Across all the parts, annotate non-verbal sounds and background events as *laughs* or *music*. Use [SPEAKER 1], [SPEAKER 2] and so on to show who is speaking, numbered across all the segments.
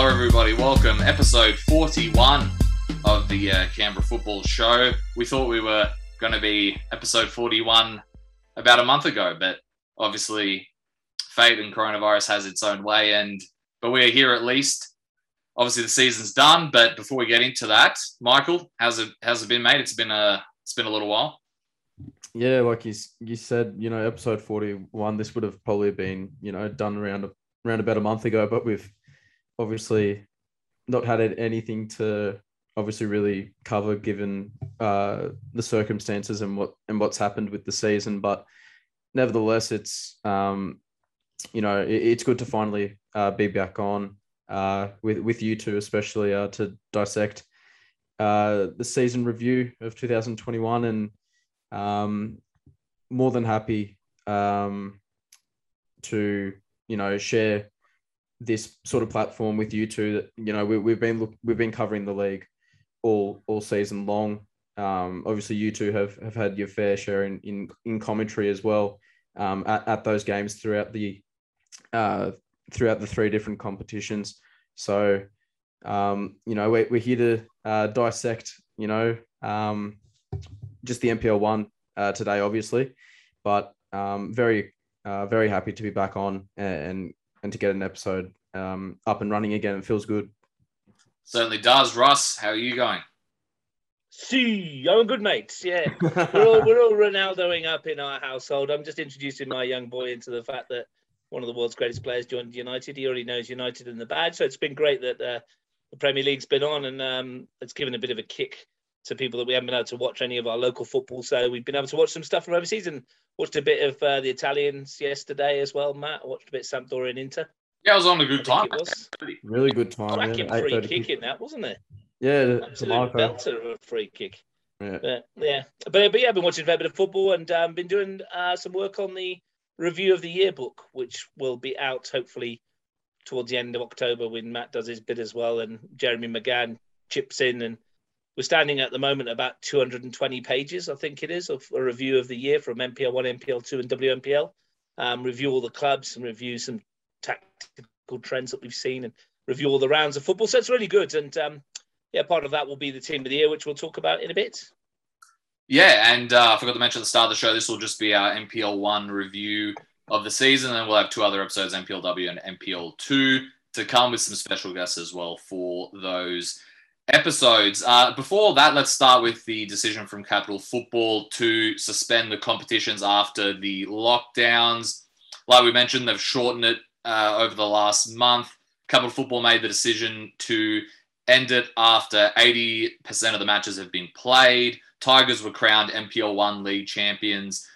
[SPEAKER 1] Hello, everybody. Welcome. Episode 41 of the uh, Canberra Football Show. We thought we were going to be episode 41 about a month ago, but obviously, fate and coronavirus has its own way. And but we're here at least. Obviously, the season's done. But before we get into that, Michael, how's it how's it been, mate? It's been a it's been a little while.
[SPEAKER 2] Yeah, like you you said, you know, episode forty one. This would have probably been you know done around around about a month ago, but we've obviously not had anything to obviously really cover given uh, the circumstances and what and what's happened with the season. But nevertheless, it's um, you know it, it's good to finally uh, be back on uh, with with you two, especially uh, to dissect uh, the season review of 2021, and um, more than happy um, to you know share this sort of platform with you two that you know we, we've been we've been covering the league all all season long. Um, obviously you two have have had your fair share in in, in commentary as well um, at, at those games throughout the uh, throughout the three different competitions. So um, you know we're, we're here to uh, dissect you know um, just the NPL one uh, today obviously but um, very uh, very happy to be back on and and to get an episode um, up and running again. It feels good.
[SPEAKER 1] Certainly does. Russ, how are you going?
[SPEAKER 3] See, I'm good, mates. Yeah, we're all we're all Ronaldoing up in our household. I'm just introducing my young boy into the fact that one of the world's greatest players joined United. He already knows United and the badge, so it's been great that uh, the Premier League's been on, and um, it's given a bit of a kick to people that we haven't been able to watch any of our local football. So we've been able to watch some stuff from overseas and watched a bit of uh, the Italians yesterday as well. Matt I watched a bit of Sampdoria and Inter.
[SPEAKER 1] Yeah, I was on a good time.
[SPEAKER 2] Really good time.
[SPEAKER 3] Cracking yeah. free kick in that, wasn't it?
[SPEAKER 2] Yeah,
[SPEAKER 3] absolute belter of a free kick.
[SPEAKER 2] Yeah,
[SPEAKER 3] but, yeah, but, but yeah, I've been watching a fair bit of football and um, been doing uh, some work on the review of the yearbook, which will be out hopefully towards the end of October when Matt does his bit as well, and Jeremy McGann chips in and we're standing at the moment about 220 pages, I think it is, of a review of the year from NPL 1, NPL 2, and WNPL. Um, review all the clubs and review some tactical trends that we've seen and review all the rounds of football. So it's really good. And um, yeah, part of that will be the team of the year, which we'll talk about in a bit.
[SPEAKER 1] Yeah, and uh, I forgot to mention at the start of the show, this will just be our NPL 1 review of the season. And we'll have two other episodes, NPLW and NPL 2, to come with some special guests as well for those episodes. Uh, before that, let's start with the decision from Capital Football to suspend the competitions after the lockdowns. Like we mentioned, they've shortened it uh, over the last month. Capital Football made the decision to end it after 80% of the matches have been played. Tigers were crowned NPL 1 league champions.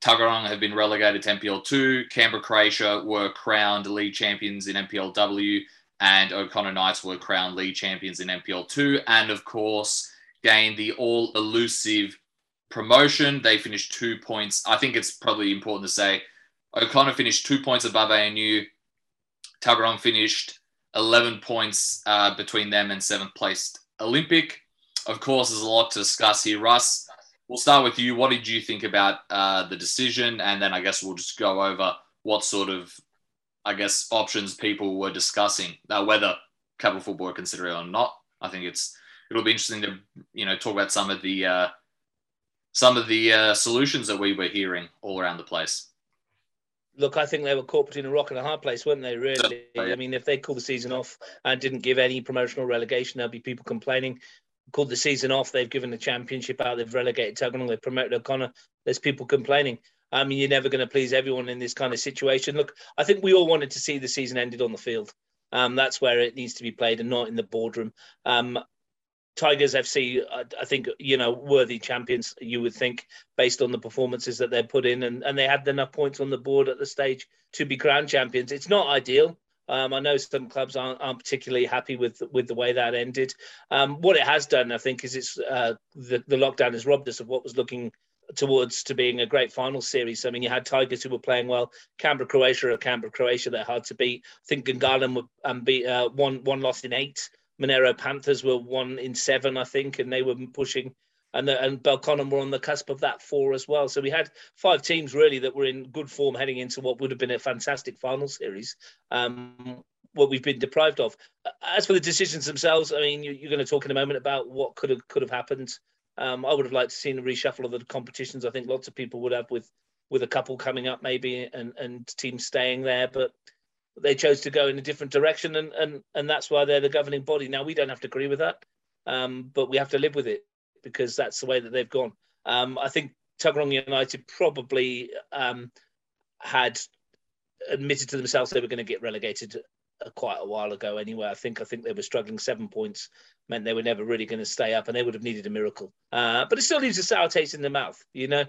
[SPEAKER 1] Tuggeranong have been relegated to NPL 2. Canberra Croatia were crowned league champions in NPLW. and O'Connor Knights were crowned league champions in NPL 2. and, of course, gained the all elusive promotion. They finished two points. I think it's probably important to say O'Connor finished two points above ANU. Tuggeranong finished 11 points uh, between them and seventh placed Olympic. Of course, there's a lot to discuss here. Russ, we'll start with you. What did you think about uh, the decision? And then I guess we'll just go over what sort of I guess, options people were discussing, uh, whether capital football are considering or not. I think it's it'll be interesting to you know talk about some of the uh, some of the uh, solutions that we were hearing all around the place.
[SPEAKER 3] Look, I think they were caught between a rock and a hard place, weren't they? Really, I mean, if they called the season off and didn't give any promotional relegation, there'll be people complaining. Called the season off, they've given the championship out, they've relegated Tuggeranong, they've promoted O'Connor. There's people complaining. I mean, you're never going to please everyone in this kind of situation. Look, I think we all wanted to see the season ended on the field. Um, that's where it needs to be played and not in the boardroom. Um, Tigers FC, I think, you know, worthy champions, you would think, based on the performances that they put in, and, and they had enough points on the board at the stage to be crowned champions. It's not ideal. Um, I know some clubs aren't, aren't, particularly happy with with the way that ended. Um, what it has done, I think, is it's uh, the, the lockdown has robbed us of what was looking towards to being a great final series. I mean, you had Tigers who were playing well. Canberra, Croatia, or Canberra, Croatia, they're hard to beat. I think Gungahlin were um, beat uh, one one loss in eight. Monaro Panthers were one in seven, I think, and they were pushing. And the, and Belconnen were on the cusp of that four as well. So we had five teams really that were in good form heading into what would have been a fantastic final series. Um, what we've been deprived of. As for the decisions themselves, I mean, you, are going to talk in a moment about what could have could have happened. Um, I would have liked to seen a reshuffle of the competitions. I think lots of people would have with with a couple coming up maybe and and teams staying there, but they chose to go in a different direction, and and and that's why they're the governing body. Now we don't have to agree with that, um, but we have to live with it because that's the way that they've gone. Um, I think Tuggeranong United probably um, had admitted to themselves they were going to get relegated uh, quite a while ago anyway. I think I think they were struggling. Seven points meant they were never really going to stay up, and they would have needed a miracle. Uh, but it still leaves a sour taste in the mouth. You know,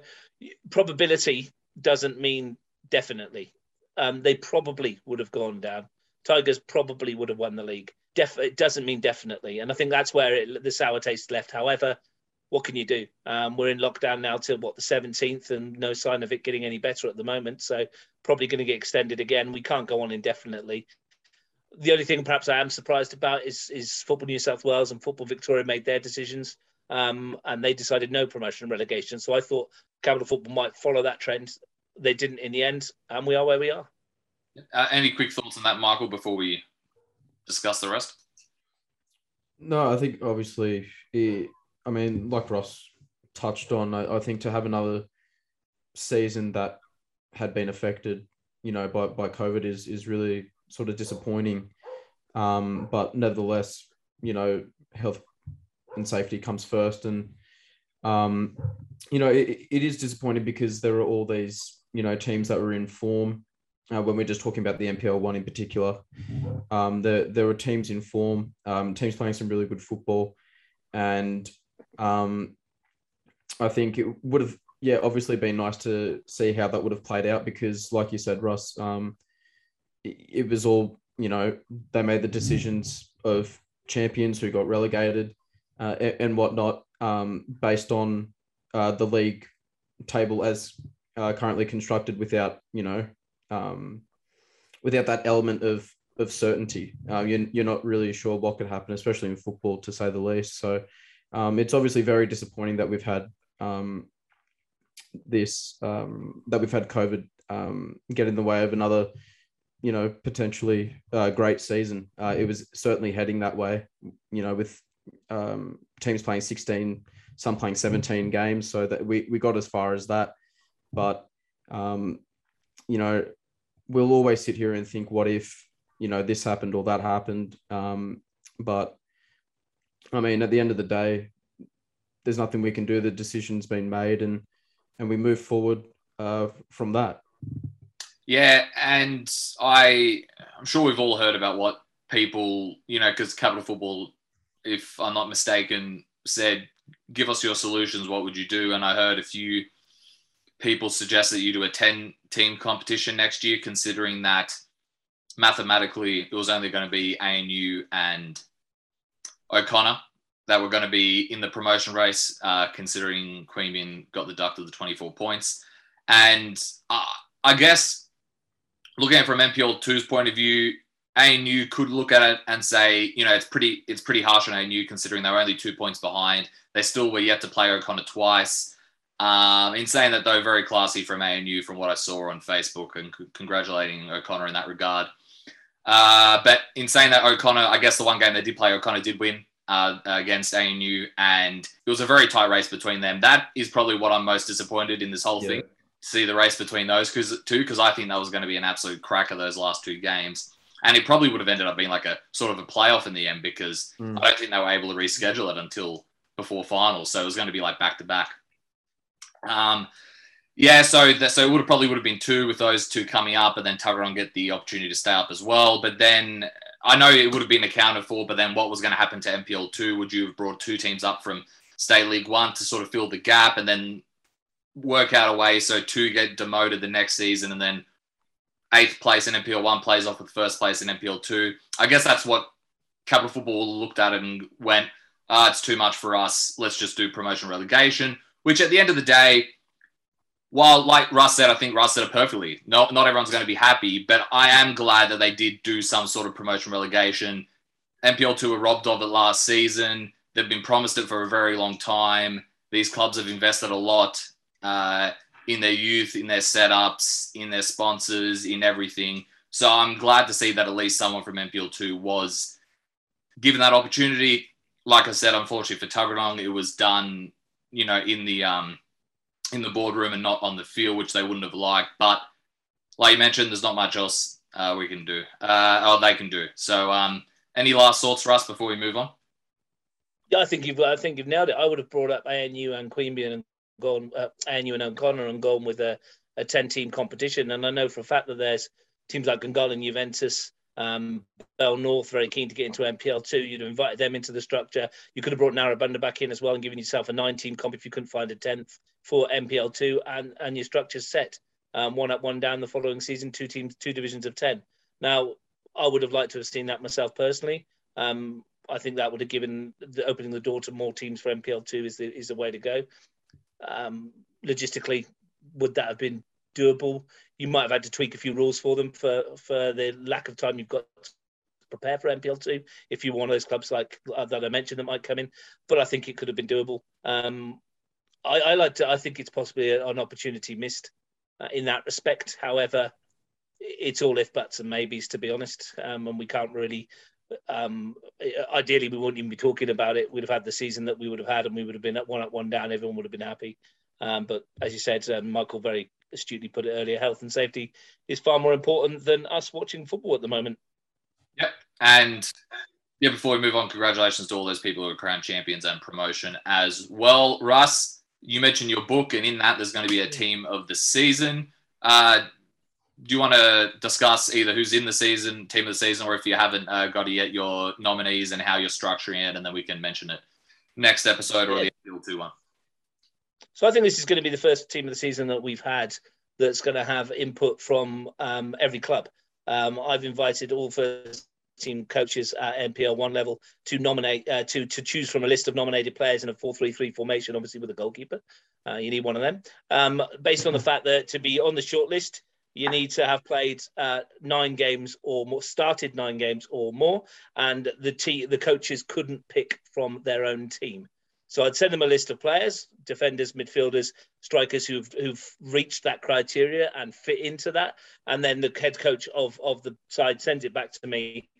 [SPEAKER 3] probability doesn't mean definitely. Um, they probably would have gone down. Tigers probably would have won the league. Def- it doesn't mean definitely, and I think that's where it, the sour taste left. However, what can you do? Um, we're in lockdown now till what the 17th, and no sign of it getting any better at the moment. So probably going to get extended again. We can't go on indefinitely. The only thing perhaps I am surprised about is is Football New South Wales and Football Victoria made their decisions, um, and they decided no promotion and relegation. So I thought Capital Football might follow that trend. They didn't in the end, and we are where we are.
[SPEAKER 1] Uh, any quick thoughts on that, Michael, before we discuss the rest?
[SPEAKER 2] No, I think obviously it, I mean, like Ross touched on, I, I think to have another season that had been affected, you know, by, by COVID is is really sort of disappointing. Um, but nevertheless, you know, health and safety comes first, and um, you know, it, it is disappointing because there are all these, you know, teams that were in form. Uh, when we're just talking about the NPL one in particular, um, there were teams in form, um, teams playing some really good football, and um, I think it would have, yeah, obviously been nice to see how that would have played out because, like you said, Russ, um, it, it was all, you know, they made the decisions of champions who got relegated uh, and, and, whatnot um, based on uh, the league table as uh, currently constructed without, you know, um, without that element of of certainty. Uh, you're, you're not really sure what could happen, especially in football, to say the least. So um, it's obviously very disappointing that we've had um, this um, that we've had COVID um, get in the way of another, you know, potentially uh, great season. Uh, it was certainly heading that way, you know, with um, teams playing 16, some playing 17 games, so that we we got as far as that. But um, you know, we'll always sit here and think, what if you know this happened or that happened? but I mean, at the end of the day, there's nothing we can do. The decision's been made, and and we move forward uh, from that.
[SPEAKER 1] Yeah, and I I'm sure we've all heard about what people you know because Capital Football, if I'm not mistaken, said give us your solutions. What would you do? And I heard a few people suggest that you do a 10 team competition next year, considering that mathematically it was only going to be ANU and O'Connor that were going to be in the promotion race, uh, considering Queanbeyan got the duck to the 24 points. And uh, I guess looking at it from NPL 2's point of view, ANU could look at it and say, you know, it's pretty it's pretty harsh on ANU considering they were only two points behind. They still were yet to play O'Connor twice. Um, in saying that, though, very classy from ANU from what I saw on Facebook and c- congratulating O'Connor in that regard. Uh, but in saying that, O'Connor, I guess the one game they did play, O'Connor did win uh, against ANU, and it was a very tight race between them. That is probably what I'm most disappointed in this whole yeah. thing. See the race between those because two, because I think that was going to be an absolute cracker those last two games, and it probably would have ended up being like a sort of a playoff in the end because mm. I don't think they were able to reschedule it until before finals, so it was going to be like back to back. Um, yeah, so that, so it would have probably would have been two with those two coming up, and then Tuggeranong get the opportunity to stay up as well. But then I know it would have been accounted for, but then what was going to happen to NPL two? Would you have brought two teams up from State League One to sort of fill the gap, and then work out a way so two get demoted the next season, and then eighth place in NPL one plays off with first place in NPL two? I guess that's what Capital Football looked at and went, ah, it's too much for us. Let's just do promotion relegation. Which at the end of the day, while like Russ said, I think Russ said it perfectly. Not not everyone's going to be happy, but I am glad that they did do some sort of promotion relegation. NPL two were robbed of it last season. They've been promised it for a very long time. These clubs have invested a lot uh, in their youth, in their setups, in their sponsors, in everything. So I'm glad to see that at least someone from NPL2 was given that opportunity. Like I said, unfortunately for Tuggeranong, it was done, you know, in the um, in the boardroom and not on the field, which they wouldn't have liked. But like you mentioned, there's not much else uh, we can do, uh, or they can do. So, um, any last thoughts for us before we move on?
[SPEAKER 3] Yeah, I think you've I think you've nailed it. I would have brought up ANU and Queanbeyan and gone uh, ANU and O'Connor and gone with a, a ten team competition. And I know for a fact that there's teams like Gungahlin, Juventus, um, Bell North very keen to get into NPL two. You'd have invited them into the structure. You could have brought Narrabundah back in as well and given yourself a nine team comp if you couldn't find a tenth for NPL two, and and your structure's set. Um, one up, one down the following season, two teams, two divisions of ten. Now, I would have liked to have seen that myself personally. Um, I think that would have given the opening the door to more teams for NPL two is the is the way to go. Um, logistically, would that have been doable? You might have had to tweak a few rules for them for for the lack of time you've got to prepare for NPL2 If you're one of those clubs like uh, that I mentioned that might come in, but I think it could have been doable. Um, I, I like to. I think it's possibly an opportunity missed uh, in that respect. However, it's all if buts and maybes to be honest, um, and we can't really um, ideally we wouldn't even be talking about it. We'd have had the season that we would have had, and we would have been at one up, one down. Everyone would have been happy. Um, but as you said, um, Michael very astutely put it earlier. Health and safety is far more important than us watching football at the moment.
[SPEAKER 1] Yep, and yeah. Before we move on, congratulations to all those people who are crowned champions and promotion as well. Russ, you mentioned your book, and in that, there's going to be a team of the season. Uh, do you want to discuss either who's in the season, team of the season, or if you haven't uh, got it yet, your nominees and how you're structuring it, and then we can mention it next episode or the NPL 2 one?
[SPEAKER 3] So I think this is going to be the first team of the season that we've had that's going to have input from um, every club. Um, I've invited all first team coaches at NPL one level to nominate uh, to to choose from a list of nominated players in a four three three formation, obviously with a goalkeeper. Uh, you need one of them. Um, based on the fact that to be on the short list, you need to have played uh, nine games or more, started nine games or more, and the te- the coaches couldn't pick from their own team. So I'd send them a list of players, defenders, midfielders, strikers who've who've reached that criteria and fit into that, and then the head coach of of the side sends it back to me,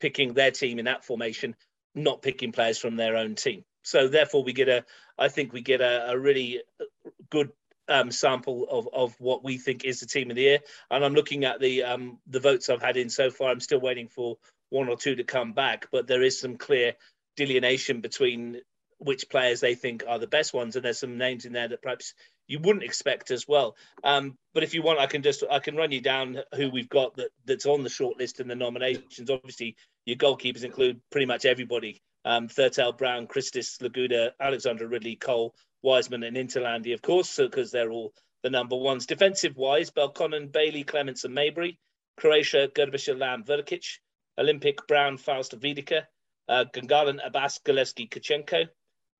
[SPEAKER 3] picking their team in that formation, not picking players from their own team. So therefore, we get a, I think we get a, a really good um, sample of, of what we think is the team of the year. And I'm looking at the um, the votes I've had in so far. I'm still waiting for one or two to come back, but there is some clear delineation between which players they think are the best ones, and there's some names in there that perhaps you wouldn't expect as well. Um, but if you want, I can just I can run you down who we've got that, that's on the shortlist and the nominations. Obviously, your goalkeepers include pretty much everybody. Um, Thurtell, Brown, Christis, Laguda, Alexander Ridley, Cole, Wiseman and Interlandi, of course, because they're all the number ones. Defensive wise, Belconnen, Bailey, Clements, and Maybury. Croatia, Gerderbischer, Lamb, Verkic. Olympic, Brown, Faust, Vidica. Uh, Gungahlin, Abbas, Galeski, Kachenko.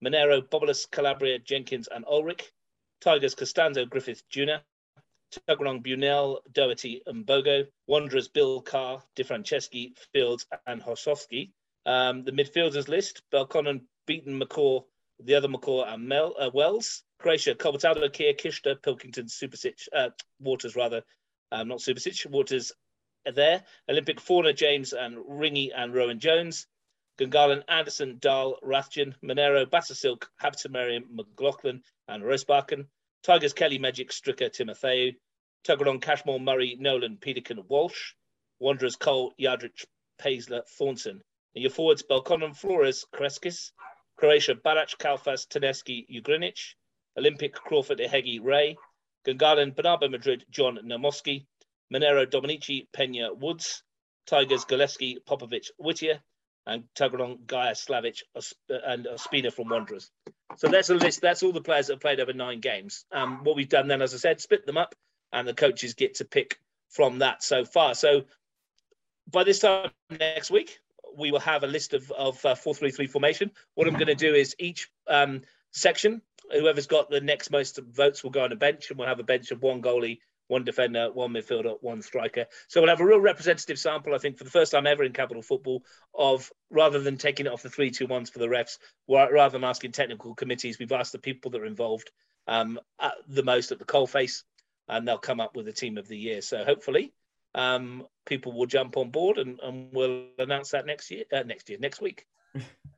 [SPEAKER 3] Monaro, Bobolus, Calabria, Jenkins, and Ulrich. Tigers, Costanzo, Griffith Jr. Tuggeranong, Bunel, Doherty, and Bogo. Wanderers, Bill Carr, DeFranceschi, Fields, and Hosowski. Um, the midfielders list, Belconnen, Beaton, McCaw, the other McCaw and Mel, uh, Wells. Croatia, Cobertado, Kia, Kishta, Pilkington, Supersic, uh, Waters rather, um, not Supersic, Waters there. Olympic Fauna, James and Ringy and Rowan Jones. Gungahlin, Anderson, Dahl, Rathjen, Monaro, Bassasilk, Habtamarian, McLaughlin, and Rosebakken. Tigers, Kelly, Magic, Stricker, Timotheu. Tuggeranong, Cashmore, Murray, Nolan, Peterkin, Walsh. Wanderers, Cole, Yardrich, Paisler, Thornton. And your forwards, Belconnen, Flores, Kreskis, Croatia, Barac, Kalfas, Taneski, Ugrinic. Olympic, Crawford, Ehegi, Ray. Gungahlin, Bernardo Madrid, John Namoski. Monaro, Dominici, Pena, Woods. Tigers, Galeski, Popovic, Whittier. And Tuggeranong, Gaia, Slavic, and Ospina from Wanderers. So that's a list. That's all the players that have played over nine games. Um, what we've done then, as I said, split them up, and the coaches get to pick from that so far. So by this time next week, we will have a list of, of uh, 433 formation. What I'm going to do is each um, section, whoever's got the next most votes will go on a bench, and we'll have a bench of one goalie, one defender, one midfielder, one striker. So we'll have a real representative sample, I think, for the first time ever in capital football, of rather than taking it off the three, two, ones for the refs, rather than asking technical committees, we've asked the people that are involved um, the most at the coalface, and they'll come up with a team of the year. So hopefully, um, people will jump on board, and, and we'll announce that next year. Uh, next year, next week. *laughs*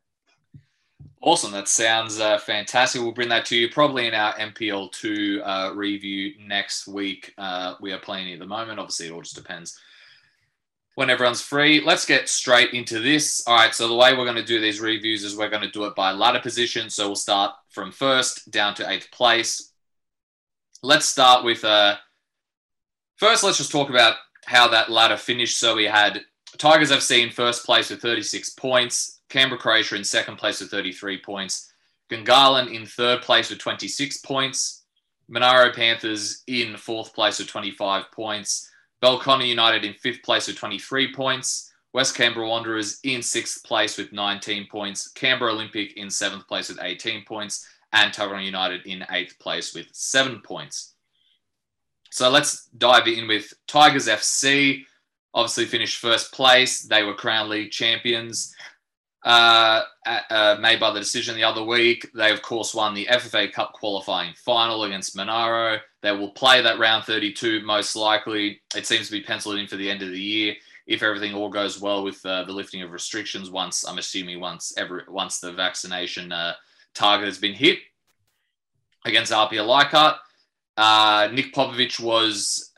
[SPEAKER 1] Awesome. That sounds uh, fantastic. We'll bring that to you probably in our NPL2 uh, review next week. Uh, we are playing at the moment. Obviously, it all just depends when everyone's free. Let's get straight into this. All right. So, the way we're going to do these reviews is we're going to do it by ladder position. So, we'll start from first down to eighth place. Let's start with uh, first, let's just talk about how that ladder finished. So, we had Tigers FC in first place with 36 points. Canberra Croatia in second place with 33 points. Gungahlin in third place with 26 points. Monaro Panthers in fourth place with 25 points. Belconnen United in fifth place with 23 points. West Canberra Wanderers in sixth place with 19 points. Canberra Olympic in seventh place with 18 points. And Tuggeranong United in eighth place with seven points. So let's dive in with Tigers FC. Obviously, finished first place. They were Crown League champions uh, uh, made by the decision the other week. They, of course, won the FFA Cup qualifying final against Monaro. They will play that round 32 most likely. It seems to be penciled in for the end of the year if everything all goes well with uh, the lifting of restrictions. Once I'm assuming once every once the vaccination uh, target has been hit against Apia Leichhardt. Uh, Nick Popovic was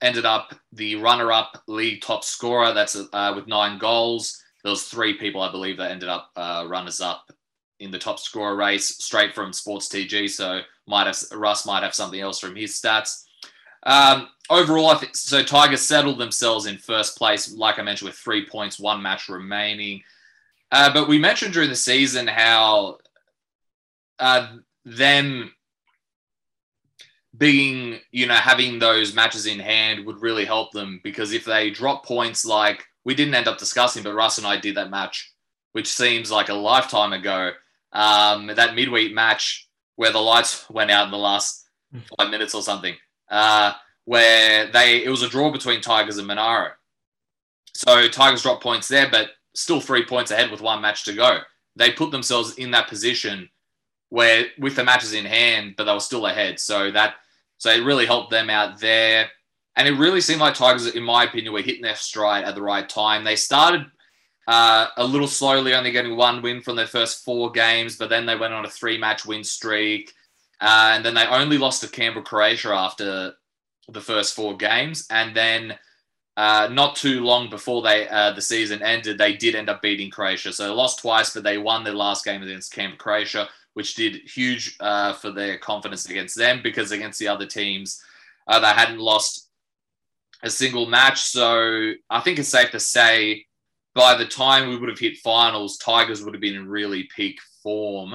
[SPEAKER 1] ended up the runner-up league top scorer. That's uh, with nine goals there was three people I believe that ended up uh, runners up in the top scorer race straight from Sports TG. So might have Russ might have something else from his stats. Um, overall, I think so. Tigers settled themselves in first place, like I mentioned, with three points, one match remaining. Uh, but we mentioned during the season how uh, them being, you know, having those matches in hand would really help them because if they drop points like we didn't end up discussing, but Russ and I did that match, which seems like a lifetime ago. Um, that midweek match where the lights *laughs* went out in the last five minutes or something, uh, where they it was a draw between Tigers and Monaro. So Tigers dropped points there, but still three points ahead with one match to go. They put themselves in that position where with the matches in hand, but they were still ahead. So that so it really helped them out there. And it really seemed like Tigers, in my opinion, were hitting their stride at the right time. They started uh, a little slowly, only getting one win from their first four games, but then they went on a three match win streak. Uh, and then they only lost to Canberra Croatia after the first four games. And then uh, not too long before they uh, the season ended, they did end up beating Croatia. So they lost twice, but they won their last game against Canberra Croatia, which did huge uh, for their confidence against them because against the other teams, uh, they hadn't lost a single match. So I think it's safe to say by the time we would have hit finals, Tigers would have been in really peak form.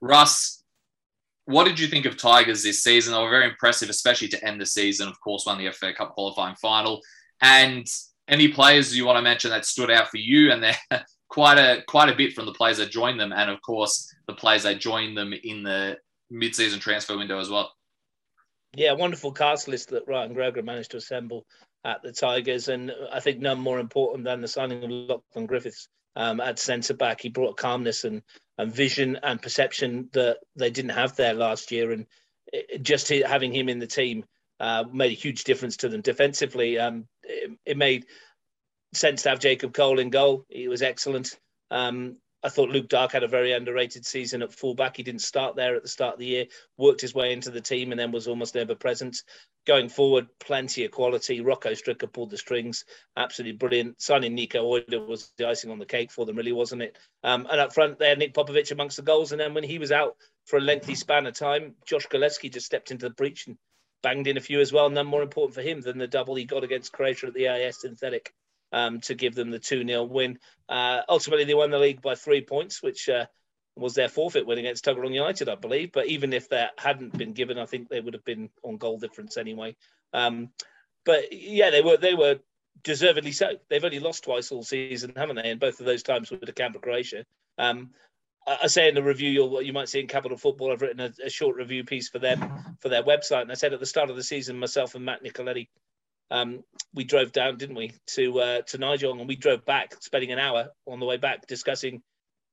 [SPEAKER 1] Russ, what did you think of Tigers this season? They were very impressive, especially to end the season. Of course, won the FA Cup qualifying final. And any players you want to mention that stood out for you? And they're *laughs* quite a quite a bit from the players that joined them, and of course the players that joined them in the mid-season transfer window as well
[SPEAKER 3] yeah, wonderful cast list that Ryan Grogan managed to assemble at the Tigers, and I think none more important than the signing of Lachlan Griffiths um, at centre back. He brought calmness and and vision and perception that they didn't have there last year, and it, just having him in the team uh, made a huge difference to them defensively. Um, it, it, made sense to have Jacob Cole in goal. He was excellent. Um, I thought Luke Dark had a very underrated season at fullback. He didn't start there at the start of the year, worked his way into the team, and then was almost never present. Going forward, plenty of quality. Rocco Stricker pulled the strings, absolutely brilliant. Signing Nico Oida was the icing on the cake for them, really, wasn't it? Um, and up front there, Nick Popovic amongst the goals. And then when he was out for a lengthy span of time, Josh Gillespie just stepped into the breach and banged in a few as well. None more important for him than the double he got against Croatia at the AIS synthetic um, to give them the 2 0 win. Uh, ultimately, they won the league by three points, which uh, was their forfeit win against Tuggeranong United, I believe. But even if that hadn't been given, I think they would have been on goal difference anyway. Um, but yeah, they were they were deservedly so. They've only lost twice all season, haven't they? And both of those times were the Canberra Croatia. Um, I say in the review, you'll you might see in Capital Football, I've written a, a, short review piece for them for their website, and I said at the start of the season, myself and Matt Nicoletti um, we drove down, didn't we, to uh, to Nigel, and we drove back, spending an hour on the way back discussing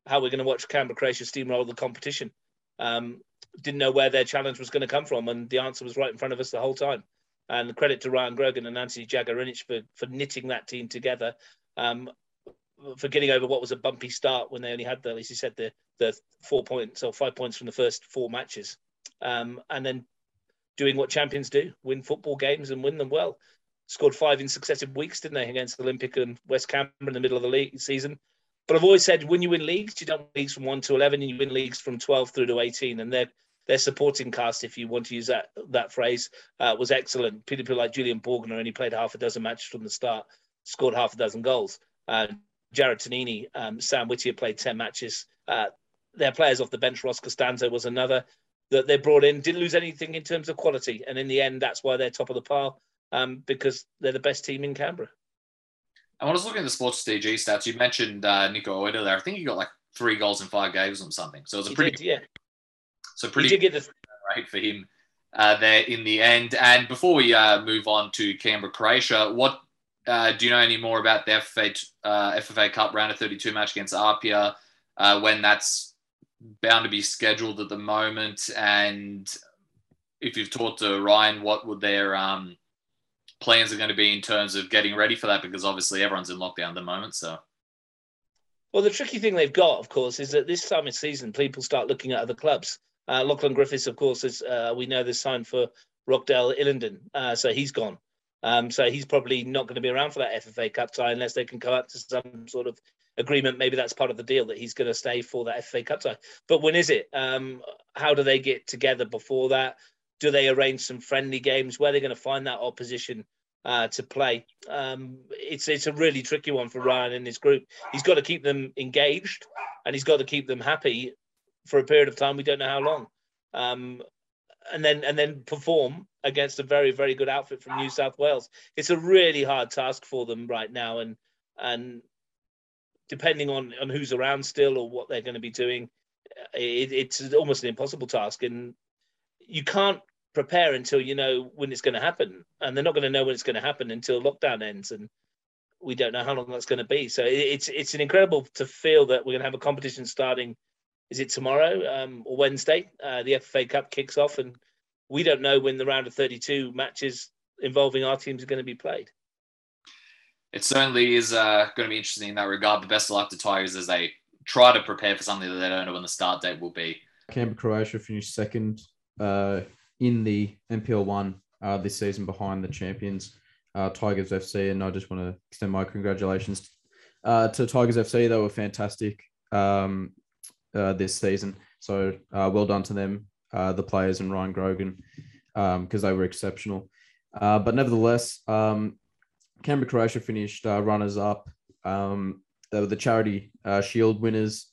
[SPEAKER 3] how we're going to watch Canberra Croatia steamroll the competition. Um, didn't know where their challenge was going to come from, and the answer was right in front of us the whole time. And credit to Ryan Grogan and Anthony Jagarinic for for knitting that team together. Um, for getting over what was a bumpy start when they only had the, as you said, the the four points or five points from the first four matches, um, and then doing what champions do: win football games and win them well. Scored five in successive weeks, didn't they, against Olympic and West Ham in the middle of the league season? But I've always said when you win leagues, you don't win leagues from one to eleven, and you win leagues from twelve through to eighteen, and they're their supporting cast, if you want to use that that phrase, uh, was excellent. People like Julian Borgner only played half a dozen matches from the start, scored half a dozen goals. Uh, Jarrod Tignini, um, Sam Whittier played 10 matches. Uh, their players off the bench, Ross Costanzo was another that they brought in, didn't lose anything in terms of quality. And in the end, that's why they're top of the pile um, because they're the best team in Canberra.
[SPEAKER 1] And when I was looking at the Sports TG stats, you mentioned uh, Nico Oida there. I think he got like three goals in five games or something. So it was a
[SPEAKER 3] He
[SPEAKER 1] pretty,
[SPEAKER 3] did, yeah.
[SPEAKER 1] so pretty
[SPEAKER 3] He did get the
[SPEAKER 1] right for him uh, there in the end. And before we uh, move on to Canberra, Croatia, what uh, do you know any more about the FFA, uh, FFA Cup round of 32 match against Apia? Uh, when that's bound to be scheduled at the moment, and if you've talked to Ryan, what would their um, plans are going to be in terms of getting ready for that? Because obviously everyone's in lockdown at the moment, so.
[SPEAKER 3] Well, the tricky thing they've got, of course, is that this time of season, people start looking at other clubs. Uh, Lachlan Griffiths, of course, is uh, we know this signed for Rockdale Ilinden, uh, so he's gone. Um, so he's probably not going to be around for that FFA Cup tie unless they can come up to some sort of agreement. Maybe that's part of the deal that he's going to stay for that FFA Cup tie. But when is it? Um, how do they get together before that? Do they arrange some friendly games? Where they're they going to find that opposition uh, to play? Um, it's it's a really tricky one for Ryan and his group. He's got to keep them engaged and he's got to keep them happy for a period of time. We don't know how long. Um, and then and then perform against a very very good outfit from New South Wales. It's a really hard task for them right now, and and depending on on who's around still or what they're going to be doing, it, it's almost an impossible task. And you can't prepare until you know when it's going to happen, and they're not going to know when it's going to happen until lockdown ends, and we don't know how long that's going to be. So it's it's an incredible to feel that we're going to have a competition starting is it tomorrow um, or Wednesday? Uh, the FFA Cup kicks off, and we don't know when the round of 32 matches involving our teams are going to be played.
[SPEAKER 1] It certainly is uh, going to be interesting in that regard. But best of luck to Tigers as they try to prepare for something that they don't know when the start date will be.
[SPEAKER 2] Canberra Croatia finished second uh, in the NPL one uh, this season behind the champions uh, Tigers FC, and I just want to extend my congratulations uh, to Tigers FC. They were fantastic um, uh, this season, so uh, well done to them, uh, the players and Ryan Grogan, because um, they were exceptional. But nevertheless, um, Canberra Croatia finished runners up. Um, they were the charity shield winners.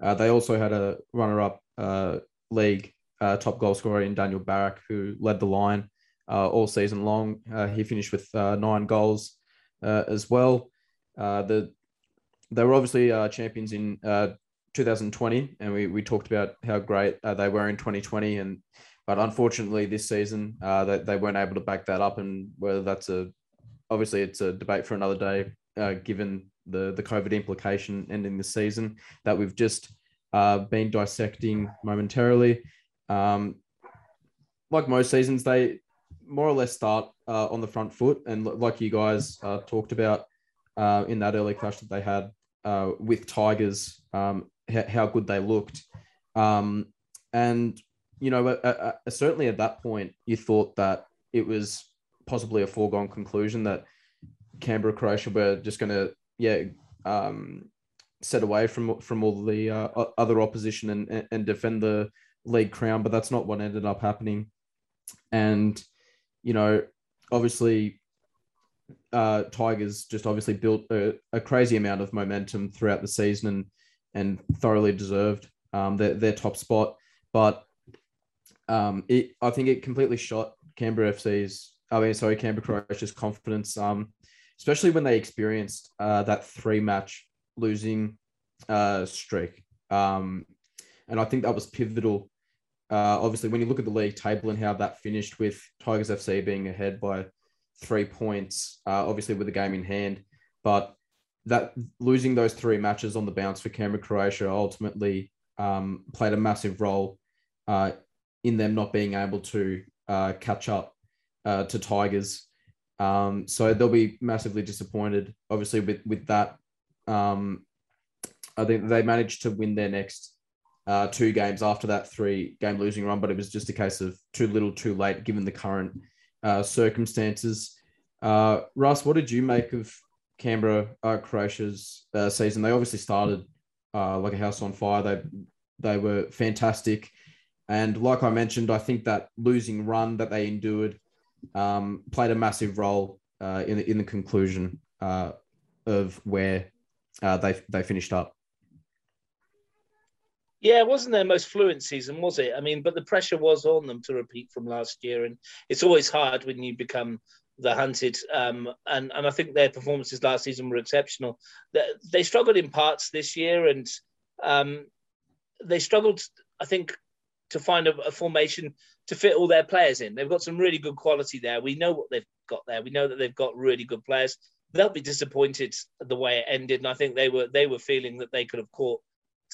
[SPEAKER 2] They also had a runner up league uh, top goal scorer in Daniel Barak, who led the line uh, all season long. Uh, he finished with uh, nine goals uh, as well. Uh, the they were obviously champions in uh, 2020, and we, we talked about how great they were in 2020, and but unfortunately this season they, they weren't able to back that up, and whether that's a obviously it's a debate for another day, given the the COVID implication ending the season that we've just been dissecting momentarily. Um, like most seasons, they more or less start uh, on the front foot, and like you guys uh, talked about uh, in that early clash that they had uh, with Tigers, um, h- how good they looked, um, and you know, certainly at that point, you thought that it was possibly a foregone conclusion that Canberra Croatia were just going to yeah um, set away from from all the uh, other opposition and and defend the league crown, but that's not what ended up happening. And you know, obviously, uh, Tigers just obviously built a, a crazy amount of momentum throughout the season and and thoroughly deserved um, their their top spot. But um, it I think it completely shot Canberra FC's I mean sorry Canberra Croatia's confidence. Um, especially when they experienced uh, that three match losing uh, streak. Um, and I think that was pivotal. Uh, obviously, when you look at the league table and how that finished with Tigers FC being ahead by three points, uh, obviously with the game in hand, but that losing those three matches on the bounce for Canberra Croatia ultimately um, played a massive role uh, in them not being able to uh, catch up uh, to Tigers. Um, so they'll be massively disappointed, obviously, with with that. Um, I think they managed to win their next uh, two games after that three game losing run, but it was just a case of too little, too late, given the current uh, circumstances. Uh, Russ, what did you make of Canberra uh, Croatia's uh, season? They obviously started uh, like a house on fire. They they were fantastic, and like I mentioned, I think that losing run that they endured um, played a massive role in the, in the conclusion of where they they finished up.
[SPEAKER 3] Yeah, it wasn't their most fluent season, was it? I mean, but the pressure was on them to repeat from last year, and it's always hard when you become the hunted. Um, and and I think their performances last season were exceptional. They, they struggled in parts this year, and um, they struggled, I think, to find a, a, formation to fit all their players in. They've got some really good quality there. We know what they've got there. We know that they've got really good players. They'll be disappointed the way it ended, and I think they were they were feeling that they could have caught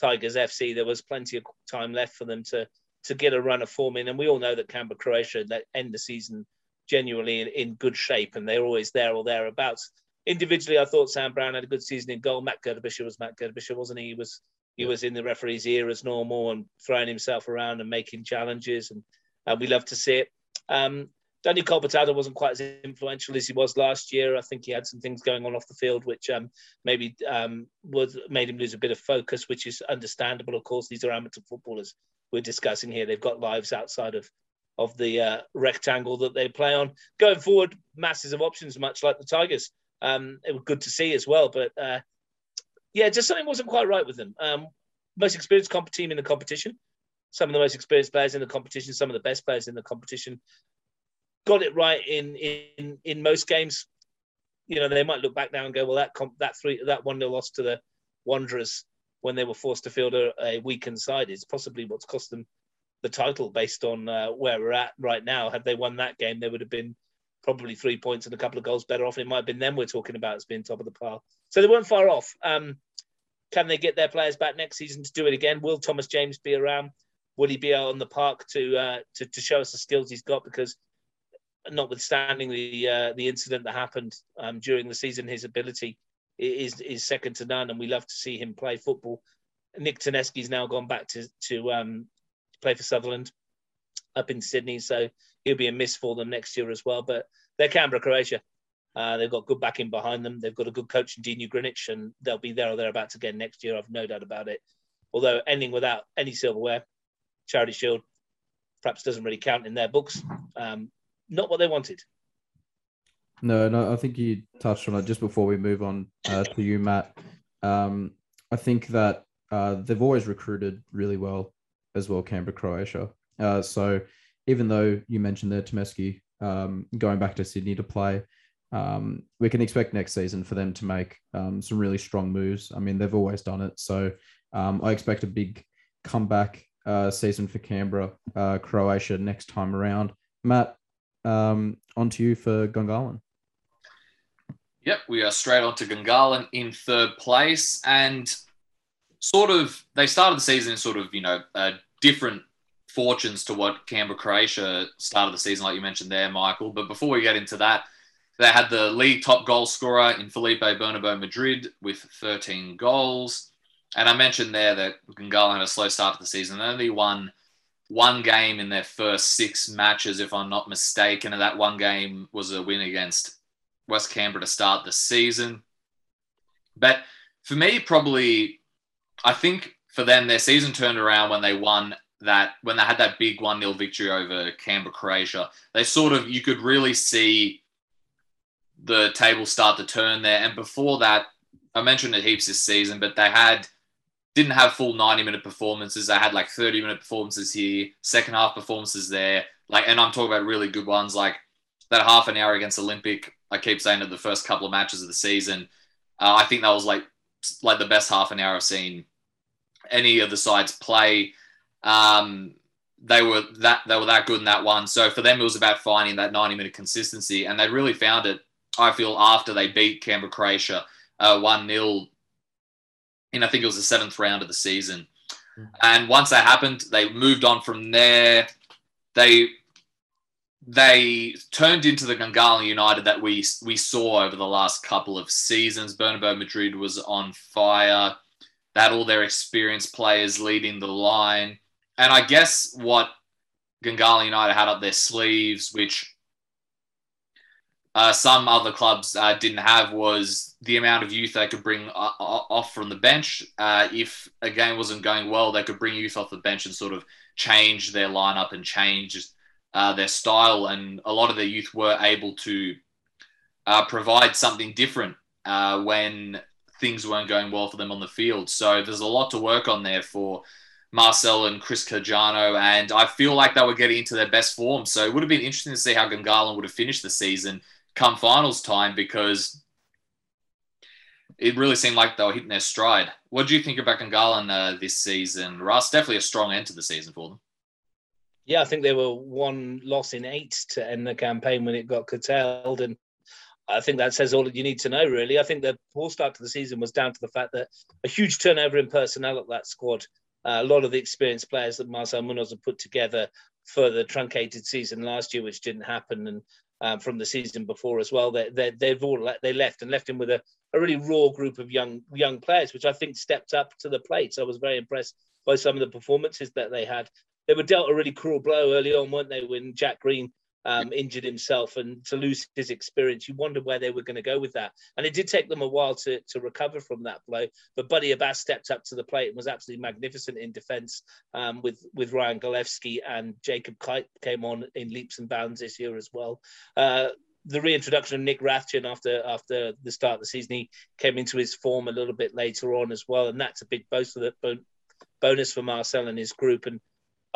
[SPEAKER 3] Tigers FC. There was plenty of time left for them to to get a run of form in, and we all know that Canberra Croatia that end the season genuinely in, in good shape, and they're always there or thereabouts. Individually, I thought Sam Brown had a good season in goal. Matt Gurtebischer was Matt Gurtebischer, wasn't he? He was he was in the referee's ear as normal and throwing himself around and making challenges, and uh, we love to see it. Um, Daniel Kolpatada wasn't quite as influential as he was last year. I think he had some things going on off the field which um, maybe um, made him lose a bit of focus, which is understandable. Of course, these are amateur footballers we're discussing here. They've got lives outside of of the uh, rectangle that they play on. Going forward, masses of options, much like the Tigers. Um, it was good to see as well, but uh, yeah, just something wasn't quite right with them. Um, most experienced comp team in the competition, some of the most experienced players in the competition, some of the best players in the competition. Got it right in in in most games. You know, they might look back now and go, well, that comp, that three that one nil loss to the Wanderers when they were forced to field a, a weakened side is possibly what's cost them the title based on uh, where we're at right now. Had they won that game, they would have been probably three points and a couple of goals better off. It might have been them we're talking about as being top of the pile. So they weren't far off. Um, can they get their players back next season to do it again? Will Thomas James be around? Will he be out on the park to uh, to, to show us the skills he's got? Because notwithstanding the uh, the incident that happened um, during the season, his ability is is second to none, and we love to see him play football. Nick Tedeschi's now gone back to to um, play for Sutherland up in Sydney, so he'll be a miss for them next year as well. But they're Canberra, Croatia. Uh, they've got good backing behind them. They've got a good coach in Dino Grinic, and they'll be there or thereabouts again next year. I've no doubt about it. Although ending without any silverware, Charity Shield perhaps doesn't really count in their books. Um, not what they wanted.
[SPEAKER 2] No, no, I think you touched on it just before we move on uh, to you, Matt. Um, I think that uh, they've always recruited really well as well, Canberra, Croatia. Uh, so even though you mentioned there Tomeski um, going back to Sydney to play, um, we can expect next season for them to make um, some really strong moves. I mean, they've always done it. So um, I expect a big comeback uh, season for Canberra, uh, Croatia next time around. Matt, um, on to you for Gungahlin.
[SPEAKER 1] Yep, we are straight on to Gungahlin in third place. And sort of, they started the season in sort of, you know, a different fortunes to what Canberra Croatia started the season, like you mentioned there, Michael. But before we get into that, they had the league top goal scorer in Felipe Bernabeu Madrid with 13 goals. And I mentioned there that Gungahlin had a slow start to the season. Only won one game in their first six matches, if I'm not mistaken. And that one game was a win against West Canberra to start the season. But for me, probably, I think for them, their season turned around when they won that, when they had that big 1 0 victory over Canberra, Croatia. They sort of, you could really see the table start to turn there. And before that, I mentioned it heaps this season, but they had didn't have full 90 minute performances. They had like 30 minute performances here, second half performances there. Like, and I'm talking about really good ones like that half an hour against Olympic. I keep saying that the first couple of matches of the season, uh, I think that was like like the best half an hour I've seen any of the sides play. Um, they were that they were that good in that one. So for them, it was about finding that 90 minute consistency, and they really found it. I feel after they beat Canberra Croatia uh, one uh, 0 in I think it was the seventh round of the season, mm-hmm. and once that happened, they moved on from there. They they turned into the Gungahlin United that we we saw over the last couple of seasons. Bernabeu Madrid was on fire. They had all their experienced players leading the line. And I guess what Gungahlin United had up their sleeves, which uh, some other clubs uh, didn't have, was the amount of youth they could bring uh, off from the bench. Uh, if a game wasn't going well, they could bring youth off the bench and sort of change their lineup and change uh, their style, and a lot of their youth were able to uh, provide something different when things weren't going well for them on the field. So there's a lot to work on there for Marcel and Chris Cajano, and I feel like they were getting into their best form. So it would have been interesting to see how Gungahlin would have finished the season come finals time because it really seemed like they were hitting their stride. What do you think about Gungahlin uh, this season, Russ? Definitely a strong end to the season for them.
[SPEAKER 3] Yeah, I think they were one loss in eight to end the campaign when it got curtailed, and I think that says all that you need to know. Really, I think the poor start to the season was down to the fact that a huge turnover in personnel at that squad. Uh, a lot of the experienced players that Marcel Munoz had put together for the truncated season last year, which didn't happen, and um, from the season before as well. They, they, they've all they left and left him with a, a really raw group of young young players, which I think stepped up to the plate. So I was very impressed by some of the performances that they had they were dealt a really cruel blow early on, weren't they? When Jack Green um, injured himself and to lose his experience, you wonder where they were going to go with that. And it did take them a while to, to recover from that blow. But Buddy Abbas stepped up to the plate and was absolutely magnificent in defence um, with, with Ryan Golevsky and Jacob Kite came on in leaps and bounds this year as well. Uh, the reintroduction of Nick Rathjen after after the start of the season, he came into his form a little bit later on as well, and that's a big bonus for bonus for Marcel and his group. And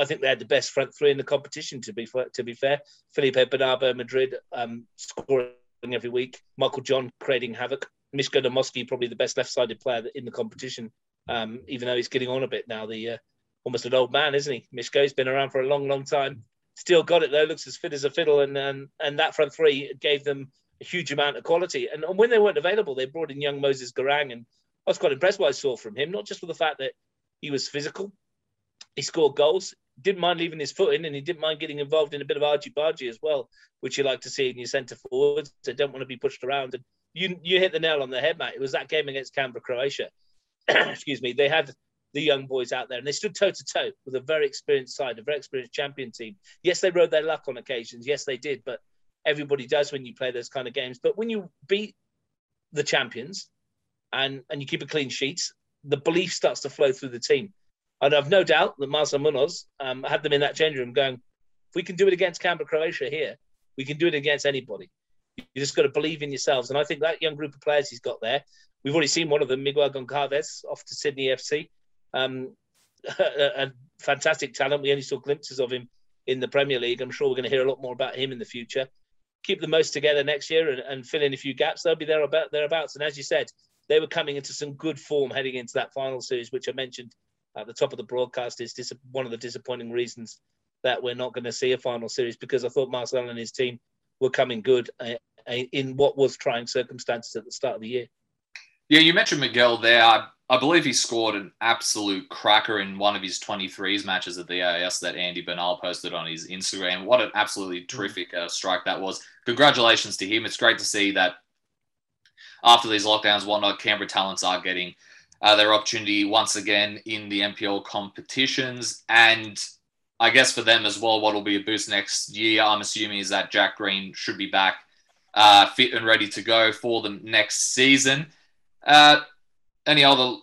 [SPEAKER 3] I think they had the best front three in the competition. To be to be fair, Felipe Bernabeu Madrid um, scoring every week, Michael John creating havoc, Mishko Domoski probably the best left-sided player in the competition. Um, even though he's getting on a bit now, the uh, almost an old man, isn't he? Mishko's been around for a long, long time. Still got it though. Looks as fit as a fiddle, and and, and that front three gave them a huge amount of quality. And, and when they weren't available, they brought in young Moses Garang, and I was quite impressed what I saw from him. Not just for the fact that he was physical, he scored goals didn't mind leaving his foot in and he didn't mind getting involved in a bit of argy bargy as well, which you like to see in your centre forwards. They don't want to be pushed around. And you you hit the nail on the head, Matt. It was that game against Canberra, Croatia. *clears throat* Excuse me. They had the young boys out there and they stood toe to toe with a very experienced side, a very experienced champion team. Yes, they rode their luck on occasions. Yes, they did. But everybody does when you play those kind of games. But when you beat the champions and and you keep a clean sheet, the belief starts to flow through the team. And I've no doubt that Marcel Munoz um, had them in that change room going, if we can do it against Canberra, Croatia here, we can do it against anybody. You just got to believe in yourselves. And I think that young group of players he's got there, we've already seen one of them, Miguel Goncalves, off to Sydney FC. Um, *laughs* a, a, fantastic talent. We only saw glimpses of him in the Premier League. I'm sure we're going to hear a lot more about him in the future. Keep the most together next year and, and fill in a few gaps. They'll be there about thereabouts. And as you said, they were coming into some good form heading into that final series, which I mentioned at the top of the broadcast is dis- one of the disappointing reasons that we're not going to see a final series because I thought Marcel and his team were coming good uh, uh, in what was trying circumstances at the start of the year.
[SPEAKER 1] Yeah, you mentioned Miguel there. I, I believe he scored an absolute cracker in one of his 23s matches at the AIS that Andy Bernal posted on his Instagram. What an absolutely mm. terrific uh, strike that was. Congratulations to him. It's great to see that after these lockdowns, whatnot, Canberra talents are getting – uh, their opportunity once again in the NPL competitions. And I guess for them as well, what will be a boost next year, I'm assuming, is that Jack Green should be back uh, fit and ready to go for the next season. Uh, any other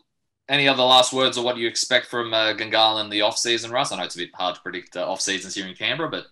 [SPEAKER 1] any other last words or what you expect from uh, Gungahlin in the off season, Russ? I know it's a bit hard to predict uh, off seasons here in Canberra, but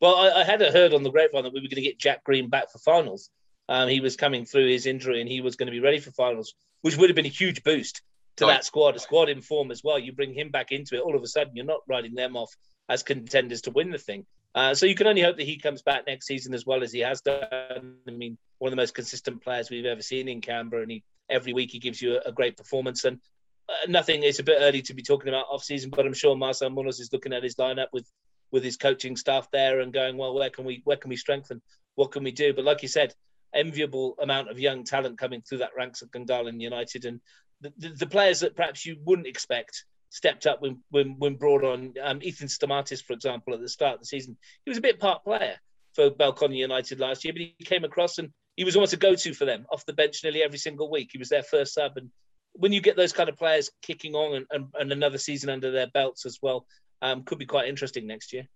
[SPEAKER 3] well, I, I had heard on the grapevine that we were going to get Jack Green back for finals. Um, he was coming through his injury and he was going to be ready for finals, which would have been a huge boost to that squad, a squad in form as well. You bring him back into it, all of a sudden you're not writing them off as contenders to win the thing. Uh, so you can only hope that he comes back next season as well as he has done. I mean, one of the most consistent players we've ever seen in Canberra, and he every week he gives you a, a great performance. And uh, nothing. It's a bit early to be talking about off season, but I'm sure Marcel Munoz is looking at his lineup with with his coaching staff there and going, well, where can we where can we strengthen? What can we do? But like you said, enviable amount of young talent coming through that ranks of Gungahlin United, and the, the, the, players that perhaps you wouldn't expect stepped up when when, when brought on um, Ethan Stamatis, for example, at the start of the season. He was a bit part player for Belconnen United last year, but he came across and he was almost a go-to for them off the bench nearly every single week. He was their first sub, and when you get those kind of players kicking on and, and, and another season under their belts as well, um, could be quite interesting next year.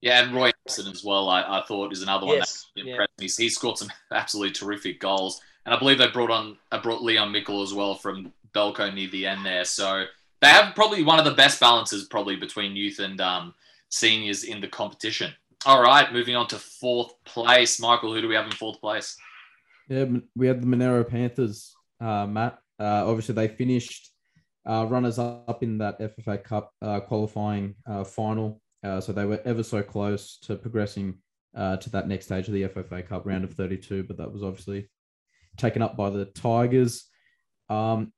[SPEAKER 1] Yeah, and Roy Anderson as well. I, I thought is another one yes, that impressed yeah. me. He scored some *laughs* absolutely terrific goals, and I believe they brought on uh, brought Leon Mikel as well from Belco near the end there. So they have probably one of the best balances probably between youth and um, seniors in the competition. All right, moving on to fourth place. Michael, who do we have in fourth place?
[SPEAKER 2] Yeah, we had the Monaro Panthers, uh, Matt. Uh, obviously, they finished uh, runners up in that FFA Cup uh, qualifying uh, final. Uh, so they were ever so close to progressing to that next stage of the FFA Cup round of 32, but that was obviously taken up by the Tigers. Um,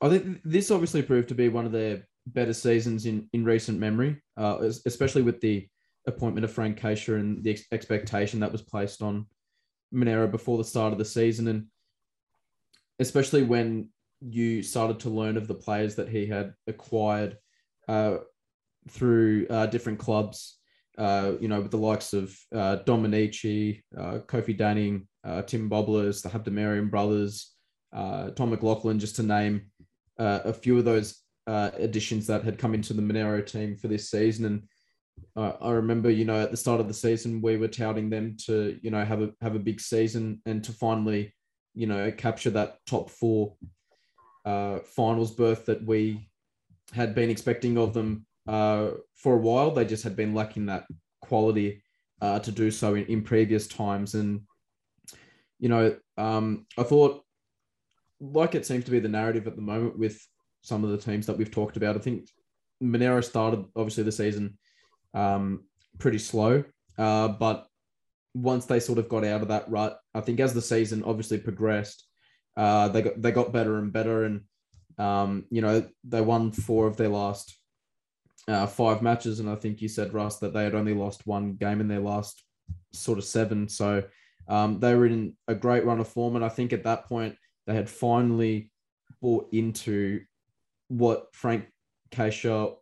[SPEAKER 2] I think this obviously proved to be one of their better seasons in, in recent memory, especially with the appointment of Frank Keisha and the ex- expectation that was placed on Monaro before the start of the season. And especially when you started to learn of the players that he had acquired uh, through uh, different clubs, uh, you know, with the likes of uh, Dominici, uh, Kofi Danning, uh, Tim Bobblers, the Habdamarian brothers, uh, Tom McLaughlin, just to name a few of those additions that had come into the Monaro team for this season. And I remember, you know, at the start of the season, we were touting them to, you know, have a have a big season and to finally, you know, capture that top four finals berth that we had been expecting of them uh, for a while. They just had been lacking that quality uh, to do so in, in previous times. And, you know, um, I thought, like it seems to be the narrative at the moment with some of the teams that we've talked about, I think Monaro started obviously the season um, pretty slow, uh, but once they sort of got out of that rut, I think as the season obviously progressed, uh, they got they got better and better, and um, you know they won four of their last uh, five matches, and I think you said Russ that they had only lost one game in their last sort of seven. So um, they were in a great run of form, and I think at that point they had finally bought into what Frank Keisha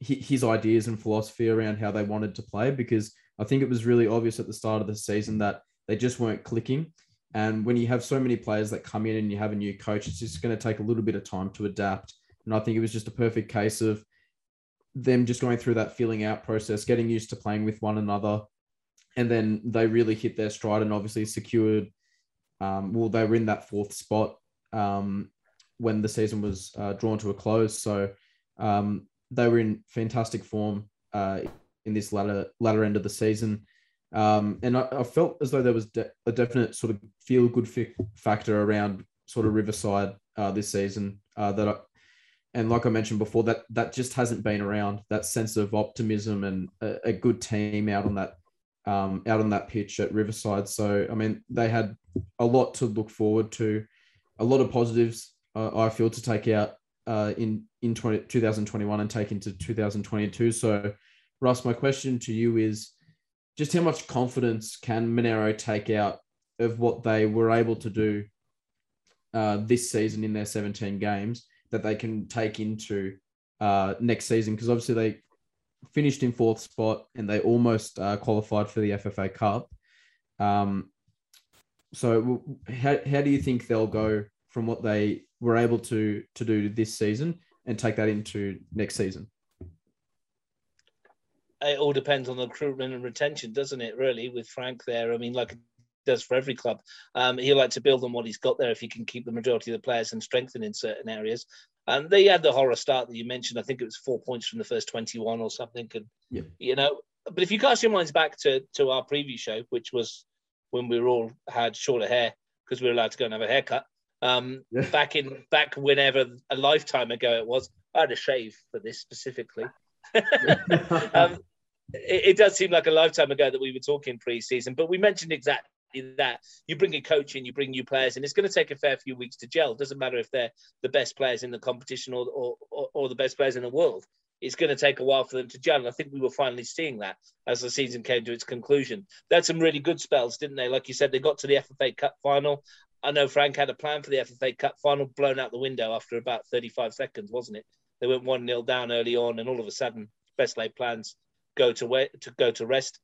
[SPEAKER 2] his ideas and philosophy around how they wanted to play because I think it was really obvious at the start of the season that they just weren't clicking. And when you have so many players that come in and you have a new coach, it's just going to take a little bit of time to adapt. And I think it was just a perfect case of them just going through that feeling out process, getting used to playing with one another. And then they really hit their stride and obviously secured, um, well, they were in that fourth spot um, when the season was uh, drawn to a close. So um, they were in fantastic form uh, in this latter, latter end of the season. Um, and I, I, felt as though there was de- a definite sort of feel good factor around sort of Riverside uh, this season uh, that I, and like I mentioned before, that that just hasn't been around. That sense of optimism and a, a good team out on that um, out on that pitch at Riverside. So I mean, they had a lot to look forward to, a lot of positives. Uh, I feel to take out uh, in in 20, 2021 and take into 2022. So, Russ, my question to you is just how much confidence can Monaro take out of what they were able to do uh, this season in their 17 games that they can take into uh, next season? Because obviously they finished in fourth spot and they almost uh, qualified for the FFA Cup. Um, so how, how do you think they'll go from what they were able to to do this season and take that into next season?
[SPEAKER 3] it all depends on the recruitment and retention, doesn't it? Really, with Frank there, I mean, like does for every club. Um, he'll like to build on what he's got there if he can keep the majority of the players and strengthen in certain areas. And they had the horror start that you mentioned. I think it was four points from the first twenty-one or something. And yeah. you know, but if you cast your minds back to to our previous show, which was when we were all had shorter hair because we were allowed to go and have a haircut. Um, yeah. back in back whenever a lifetime ago it was, I had a shave for this specifically. *laughs* *laughs* um, it, it, does seem like a lifetime ago that we were talking pre-season, but we mentioned exactly that. You bring a coach in, you bring new players, and it's going to take a fair few weeks to gel. It doesn't matter if they're the best players in the competition or, or, or, or the best players in the world. It's going to take a while for them to gel. And I think we were finally seeing that as the season came to its conclusion. They had some really good spells, didn't they? Like you said, they got to the FFA Cup final. I know Frank had a plan for the FFA Cup final blown out the window after about 35 seconds, wasn't it? They went one 0 down early on, and all of a sudden, best laid plans go to wait, to go to rest.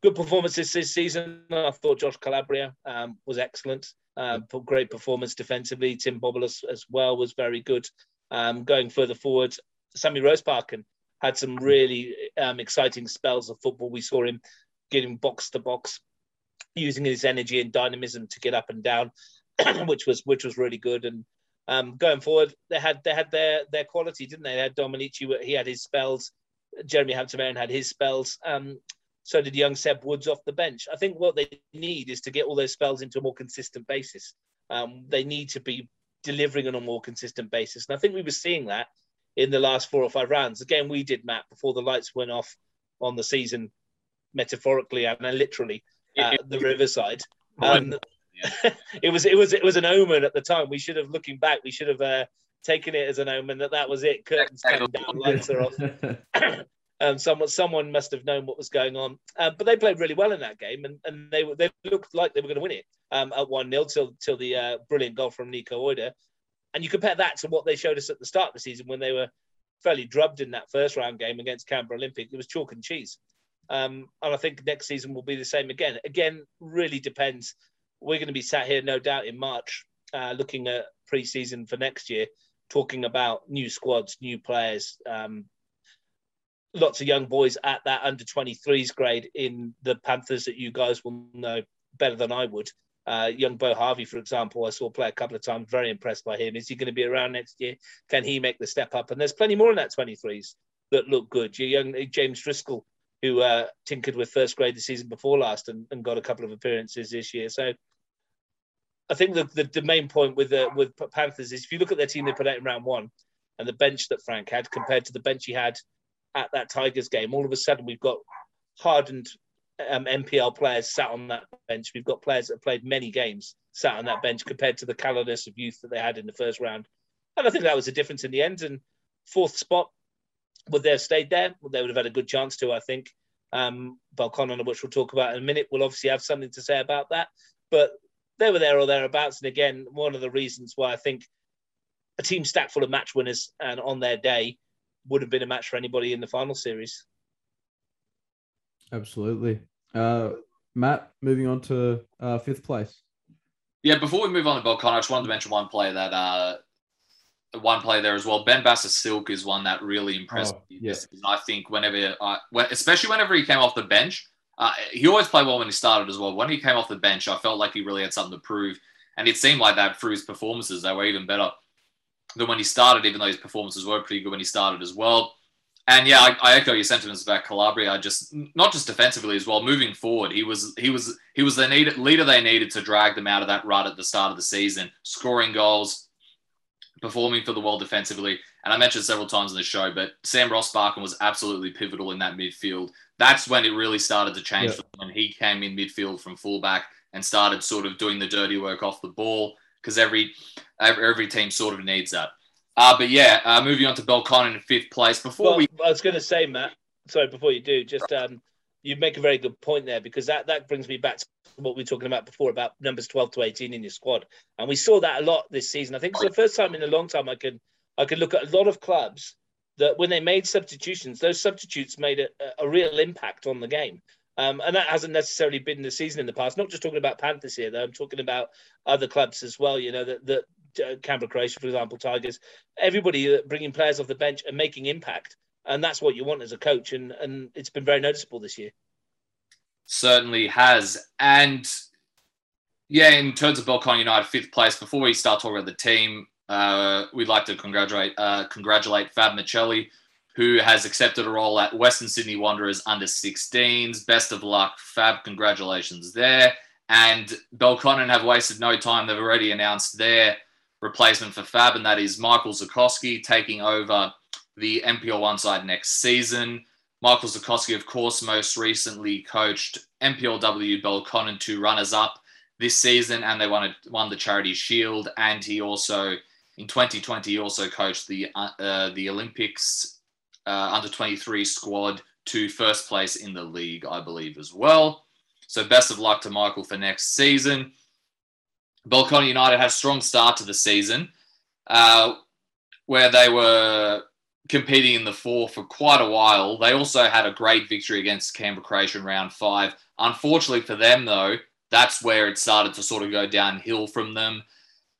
[SPEAKER 3] Good performances this season. I thought Josh Calabria um, was excellent. Um, great performance defensively. Tim Bobble as, as well was very good. Um, going further forward, Sammy Roseparkin had some really um, exciting spells of football. We saw him getting box to box, using his energy and dynamism to get up and down, *clears throat* which was which was really good. And um, going forward, they had they had their their quality, didn't they? They had Dominici, he had his spells. Jeremy Hampton had his spells. Um, so did young Seb Woods off the bench. I think what they need is to get all those spells into a more consistent basis. Um, they need to be delivering on a more consistent basis. And I think we were seeing that in the last four or five rounds. Again, we did, Matt, before the lights went off on the season, metaphorically and literally, uh, the Riverside. Um, *laughs* it was it was it was an omen at the time. We should have, looking back, we should have uh, taken it as an omen that that was it. Curtains came down, lights are off. *laughs* *clears throat* um, someone someone must have known what was going on. Uh, but they played really well in that game, and, and they they looked like they were going to win it um, at one 0 till till the uh, brilliant goal from Nico Oida. And you compare that to what they showed us at the start of the season when they were fairly drubbed in that first round game against Canberra Olympic. It was chalk and cheese. Um, and I think next season will be the same again. Again, really depends. We're going to be sat here, no doubt, in March, uh, looking at pre-season for next year, talking about new squads, new players, um, lots of young boys at that under 23s grade in the Panthers that you guys will know better than I would. Uh, young Bo Harvey, for example, I saw play a couple of times. Very impressed by him. Is he going to be around next year? Can he make the step up? And there's plenty more in that 23s that look good. Your young James Driscoll, who uh, tinkered with first grade the season before last and, and, got a couple of appearances this year. So I think the, the, the main point with the, with Panthers is if you look at their team they put out in round one and the bench that Frank had compared to the bench he had at that Tigers game, all of a sudden we've got hardened um, NPL players sat on that bench. We've got players that have played many games sat on that bench compared to the callousness of youth that they had in the first round. And I think that was a difference in the end. And fourth spot, would they have stayed there? Well, they would have had a good chance to, I think. Um, Belconnen, which we'll talk about in a minute, will obviously have something to say about that. But they were there or thereabouts. And again, one of the reasons why I think a team stacked full of match winners and on their day would have been a match for anybody in the final series.
[SPEAKER 2] Absolutely. Uh, Matt, moving on to uh, fifth place.
[SPEAKER 1] Yeah, before we move on to Belconnen, I just wanted to mention one player that uh, one player there as well. Ben Basisilk is one that really impressed oh, me. Yes, I think whenever, uh, when, especially whenever he came off the bench, uh, he always played well when he started as well. When he came off the bench, I felt like he really had something to prove, and it seemed like that through his performances. They were even better than when he started, even though his performances were pretty good when he started as well. And yeah, I, I, echo your sentiments about Calabria. Just not just defensively as well. Moving forward, he was he was he was the need, leader they needed to drag them out of that rut at the start of the season, scoring goals, performing for the world defensively. And I mentioned several times in the show, but Sam Ross Rossbarkin was absolutely pivotal in that midfield. That's when it really started to change yeah. when he came in midfield from fullback and started sort of doing the dirty work off the ball because every every team sort of needs that. Uh, but yeah, uh, moving on to Belconnen in fifth place. Before well, we,
[SPEAKER 3] I was going to say, Matt. Sorry, before you do, just um, you make a very good point there because that that brings me back to what we were talking about before about numbers twelve to eighteen in your squad, and we saw that a lot this season. I think it's the first time in a long time I can I could look at a lot of clubs that when they made substitutions, those substitutes made a, a real impact on the game. Um, and that hasn't necessarily been the season in the past. Not just talking about Panthers here, though. I'm talking about other clubs as well. You know that that uh, Canberra Croatia, for example, Tigers, everybody uh, bringing players off the bench and making impact, and that's what you want as a coach, and and it's been very noticeable this year.
[SPEAKER 1] Certainly has, and yeah, in terms of Belconnen United fifth place. Before we start talking about the team, uh, we'd like to congratulate uh, congratulate Fab Michelli, who has accepted a role at Western Sydney Wanderers under 16s. Best of luck, Fab. Congratulations there. And Belconnen have wasted no time. They've already announced their replacement for Fab, and that is Michael Zukoski taking over the NPL one side next season. Michael Zukoski, of course, most recently coached NPLW Belconnen to runners up this season, and they won, a, won the Charity Shield. And he also, in 2020, he also coached the uh, uh, the Olympics uh, under 23 squad to first place in the league, I believe, as well. So best of luck to Michael for next season. Belconnen United had a strong start to the season. Uh, where they were competing in the four for quite a while. They also had a great victory against Canberra Croatia in round five. Unfortunately for them, though, that's where it started to sort of go downhill from them.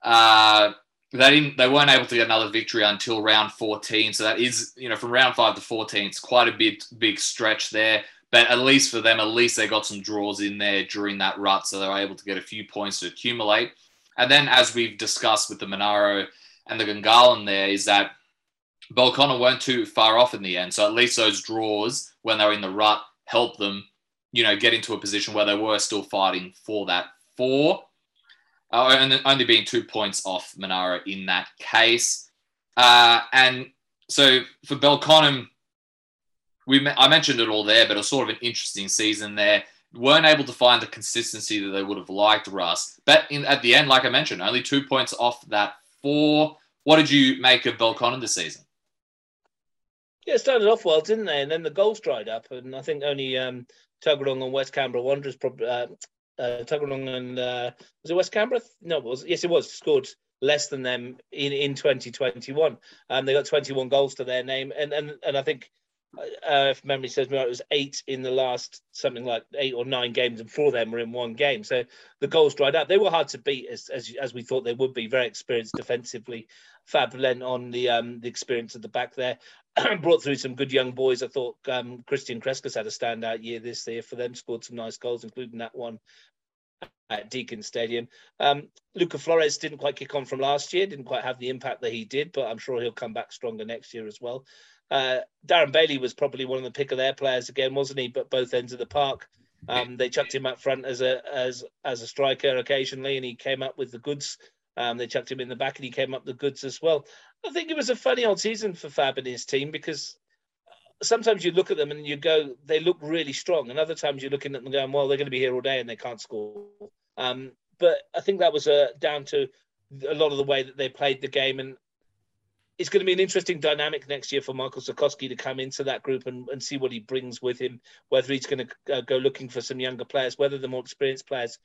[SPEAKER 1] Uh, they didn't. They weren't able to get another victory until round 14. So that is, you know, from round five to 14, it's quite a big, big stretch there. But at least for them, at least they got some draws in there during that rut, so they were able to get a few points to accumulate. And then, as we've discussed with the Monaro and the Gungahlin, there is that Belconnen weren't too far off in the end. So at least those draws when they were in the rut helped them, you know, get into a position where they were still fighting for that four, uh, and only being two points off Monaro in that case. Uh, and so for Belconnen, we I mentioned it all there, but it was sort of an interesting season there. Weren't able to find the consistency that they would have liked, Russ. But in, at the end, like I mentioned, only two points off that four. What did you make of Belconnen this season?
[SPEAKER 3] Yeah, it started off well, didn't they? And then the goals dried up, and I think only um, Tuggeranong and West Canberra Wanderers, probably uh, uh, Tuggeranong and uh, was it West Canberra? No, it was yes, it was scored less than them in in 2021. Um, they got 21 goals to their name, and and and I think uh, if memory serves me right, it was eight in the last something like eight or nine games, and four of them were in one game. So the goals dried up. They were hard to beat as as, as we thought they would be. Very experienced defensively. Fab lent on the um, the experience at the back there. *clears throat* Brought through some good young boys. I thought um, Christian Crescas had a standout year this year for them. Scored some nice goals, including that one at Deakin Stadium. Um, Luca Flores didn't quite kick on from last year, didn't quite have the impact that he did, but I'm sure he'll come back stronger next year as well. Uh, Darren Bailey was probably one of the pick of their players again, wasn't he? But both ends of the park. Um, they chucked him up front as a as as a striker occasionally, and he came up with the goods. Um, they chucked him in the back, and he came up the goods as well. I think it was a funny old season for Fab and his team because sometimes you look at them and you go, they look really strong, and other times you're looking at them going, well, they're going to be here all day and they can't score. Um, but I think that was uh, down to a lot of the way that they played the game, and it's going to be an interesting dynamic next year for Michael Sikorsky to come into that group and, and see what he brings with him. Whether he's going to uh, go looking for some younger players, whether the more experienced players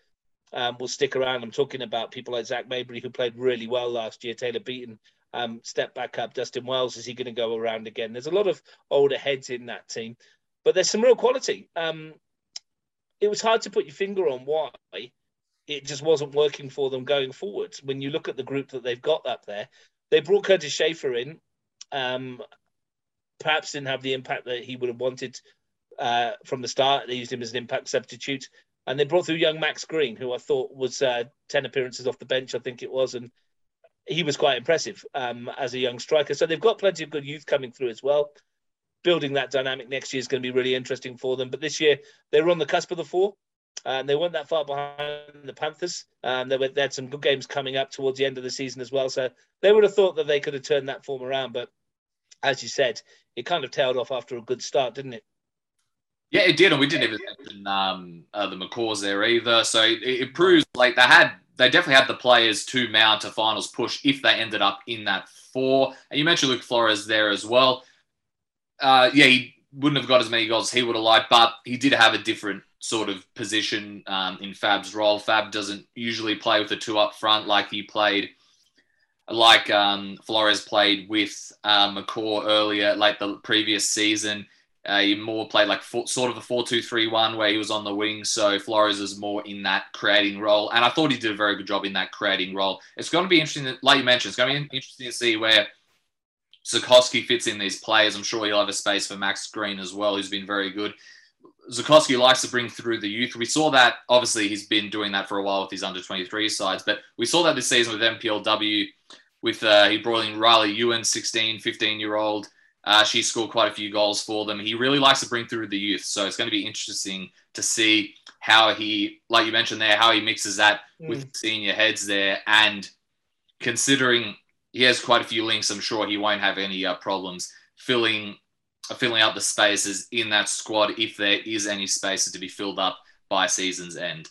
[SPEAKER 3] um, will stick around. I'm talking about people like Zach Mabry, who played really well last year. Taylor Beaton um, step back up. Dustin Wells, is he going to go around again? There's a lot of older heads in that team, but there's some real quality. Um, it was hard to put your finger on why it just wasn't working for them going forwards. When you look at the group that they've got up there, they brought Curtis Schaefer in. Um, perhaps didn't have the impact that he would have wanted uh, from the start. They used him as an impact substitute. And they brought through young Max Green, who I thought was uh, 10 appearances off the bench, I think it was. And he was quite impressive um, as a young striker. So they've got plenty of good youth coming through as well. Building that dynamic next year is going to be really interesting for them. But this year, they were on the cusp of the four and they weren't that far behind the Panthers. Um, they, were, they had some good games coming up towards the end of the season as well. So they would have thought that they could have turned that form around. But as you said, it kind of tailed off after a good start, didn't it?
[SPEAKER 1] Yeah, it did, and we didn't even mention um, uh, the McCaws there either. So it, it, proves like they had, they definitely had the players to mount a finals push if they ended up in that four. And you mentioned Luke Flores there as well. Uh, yeah, he wouldn't have got as many goals as he would have liked, but he did have a different sort of position um, in Fab's role. Fab doesn't usually play with the two up front like he played, like um, Flores played with uh, McCaw earlier, like the previous season. Uh, he more played like four, sort of a 4 2 3 1 where he was on the wing. So Flores is more in that creating role. And I thought he did a very good job in that creating role. It's going to be interesting, like you mentioned, it's going to be interesting to see where Sikorsky fits in these players. I'm sure he'll have a space for Max Green as well, who's been very good. Zukoski likes to bring through the youth. We saw that obviously he's been doing that for a while with his under 23 sides, but we saw that this season with NPLW. With uh, he brought in Riley Ewan, 16, 15 year old. Uh, she scored quite a few goals for them. He really likes to bring through the youth, so it's going to be interesting to see how he, like you mentioned there, how he mixes that mm. with senior heads there. And considering he has quite a few links, I'm sure he won't have any uh, problems filling filling out the spaces in that squad if there is any spaces to be filled up by season's end.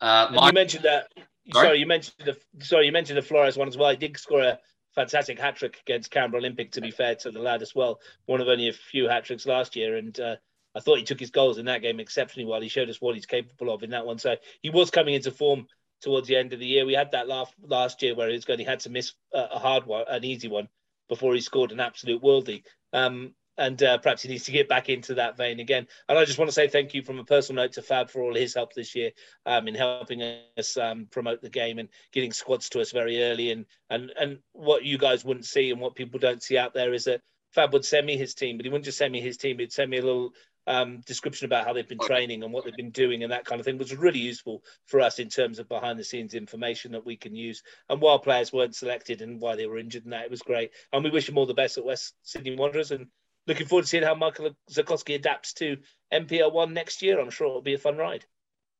[SPEAKER 3] Uh, you mentioned that. Sorry? sorry? you mentioned the sorry you mentioned the Flores one as well. He did score a fantastic hat trick against Canberra Olympic. To be fair to the lad as well, one of only a few hat tricks last year, and uh, I thought he took his goals in that game exceptionally well. He showed us what he's capable of in that one. So he was coming into form towards the end of the year. We had that last last year where he was going, he had to miss a hard one, an easy one before he scored an absolute worldie. Um, and uh, perhaps he needs to get back into that vein again. And I just want to say thank you from a personal note to Fab for all his help this year um, in helping us um, promote the game and getting squads to us very early. And and and what you guys wouldn't see and what people don't see out there is that Fab would send me his team, but he wouldn't just send me his team; he'd send me a little um, description about how they've been training and what they've been doing and that kind of thing, which was really useful for us in terms of behind the scenes information that we can use. And while players weren't selected and why they were injured and that, it was great. And we wish them all the best at West Sydney Wanderers and looking forward to seeing how Michael Zukoski adapts to NPL one next year. I'm sure it'll be a fun ride.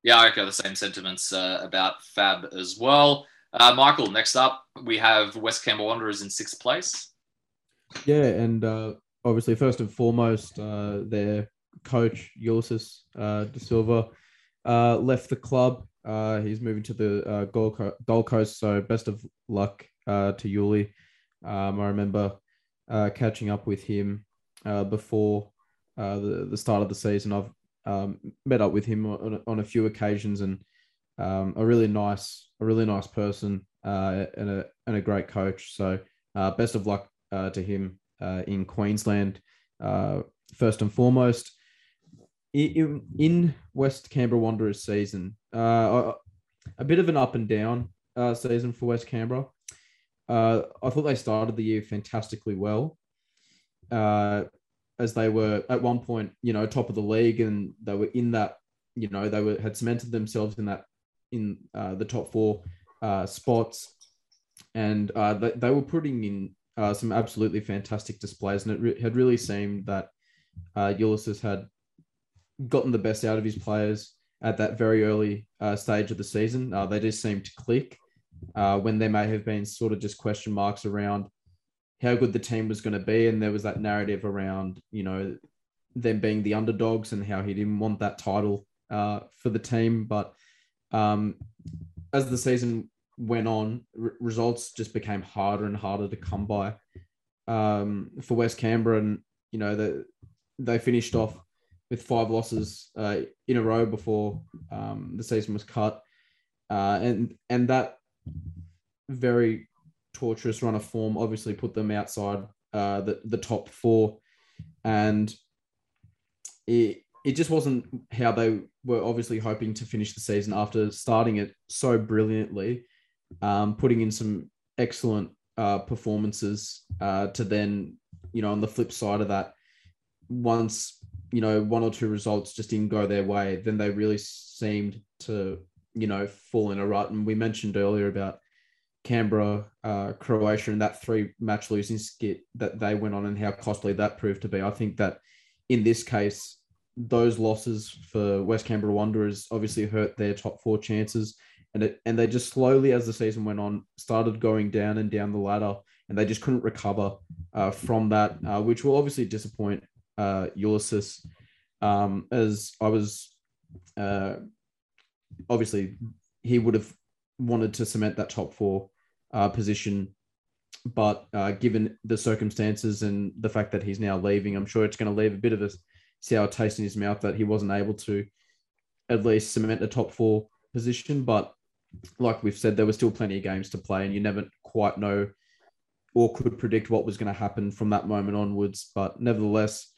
[SPEAKER 1] Yeah, I echo the same sentiments uh, about Fab as well. Uh, Michael, next up, we have West Canberra Wanderers in sixth place.
[SPEAKER 2] Yeah, and uh, obviously, first and foremost, uh, their coach, Ulysses uh, De Silva, uh, left the club. Uh, he's moving to the uh, Gold, Co- Gold Coast, so best of luck uh, to Yuli. Um, I remember uh, catching up with him uh, before uh, the, the start of the season. I've um, met up with him on, on a few occasions and um, a really nice, a really nice person uh, and a and a great coach. So uh, best of luck uh, to him uh, in Queensland. First and foremost, in, in West Canberra Wanderers season, a bit of an up and down season for West Canberra. I thought they started the year fantastically well, uh, as they were at one point, you know, top of the league, and they were in that, you know, they were had cemented themselves in that in uh, the top four uh, spots, and uh, they, they were putting in uh, some absolutely fantastic displays, and it re- had really seemed that uh, Ulysses had gotten the best out of his players at that very early uh, stage of the season. Uh, they just seemed to click uh, when there may have been sort of just question marks around how good the team was going to be, and there was that narrative around you know them being the underdogs and how he didn't want that title uh, for the team, but um, as the season went on, r- results just became harder and harder to come by. Um, for West Canberra, and you know the, they finished off with five losses uh, in a row before um, the season was cut, uh, and and that very torturous run of form obviously put them outside uh, the the top four, and it it just wasn't how they were obviously hoping to finish the season after starting it so brilliantly, um, putting in some excellent uh, performances uh, to then you know on the flip side of that once you know one or two results just didn't go their way then they really seemed to you know fall in a rut. And we mentioned earlier about canberra uh, croatia and that three match losing skit that they went on and how costly that proved to be. I think that in this case those losses for west canberra wanderers obviously hurt their top four chances. And it and they just slowly as the season went on started going down and down the ladder and they just couldn't recover uh, from that uh, which will obviously disappoint uh, Ulysses, um, as I was uh, obviously he would have wanted to cement that top four uh, position, but uh, given the circumstances and the fact that he's now leaving, I'm sure it's going to leave a bit of a sour taste in his mouth that he wasn't able to at least cement a top four position. But like we've said, there were still plenty of games to play, and you never quite know or could predict what was going to happen from that moment onwards. But nevertheless,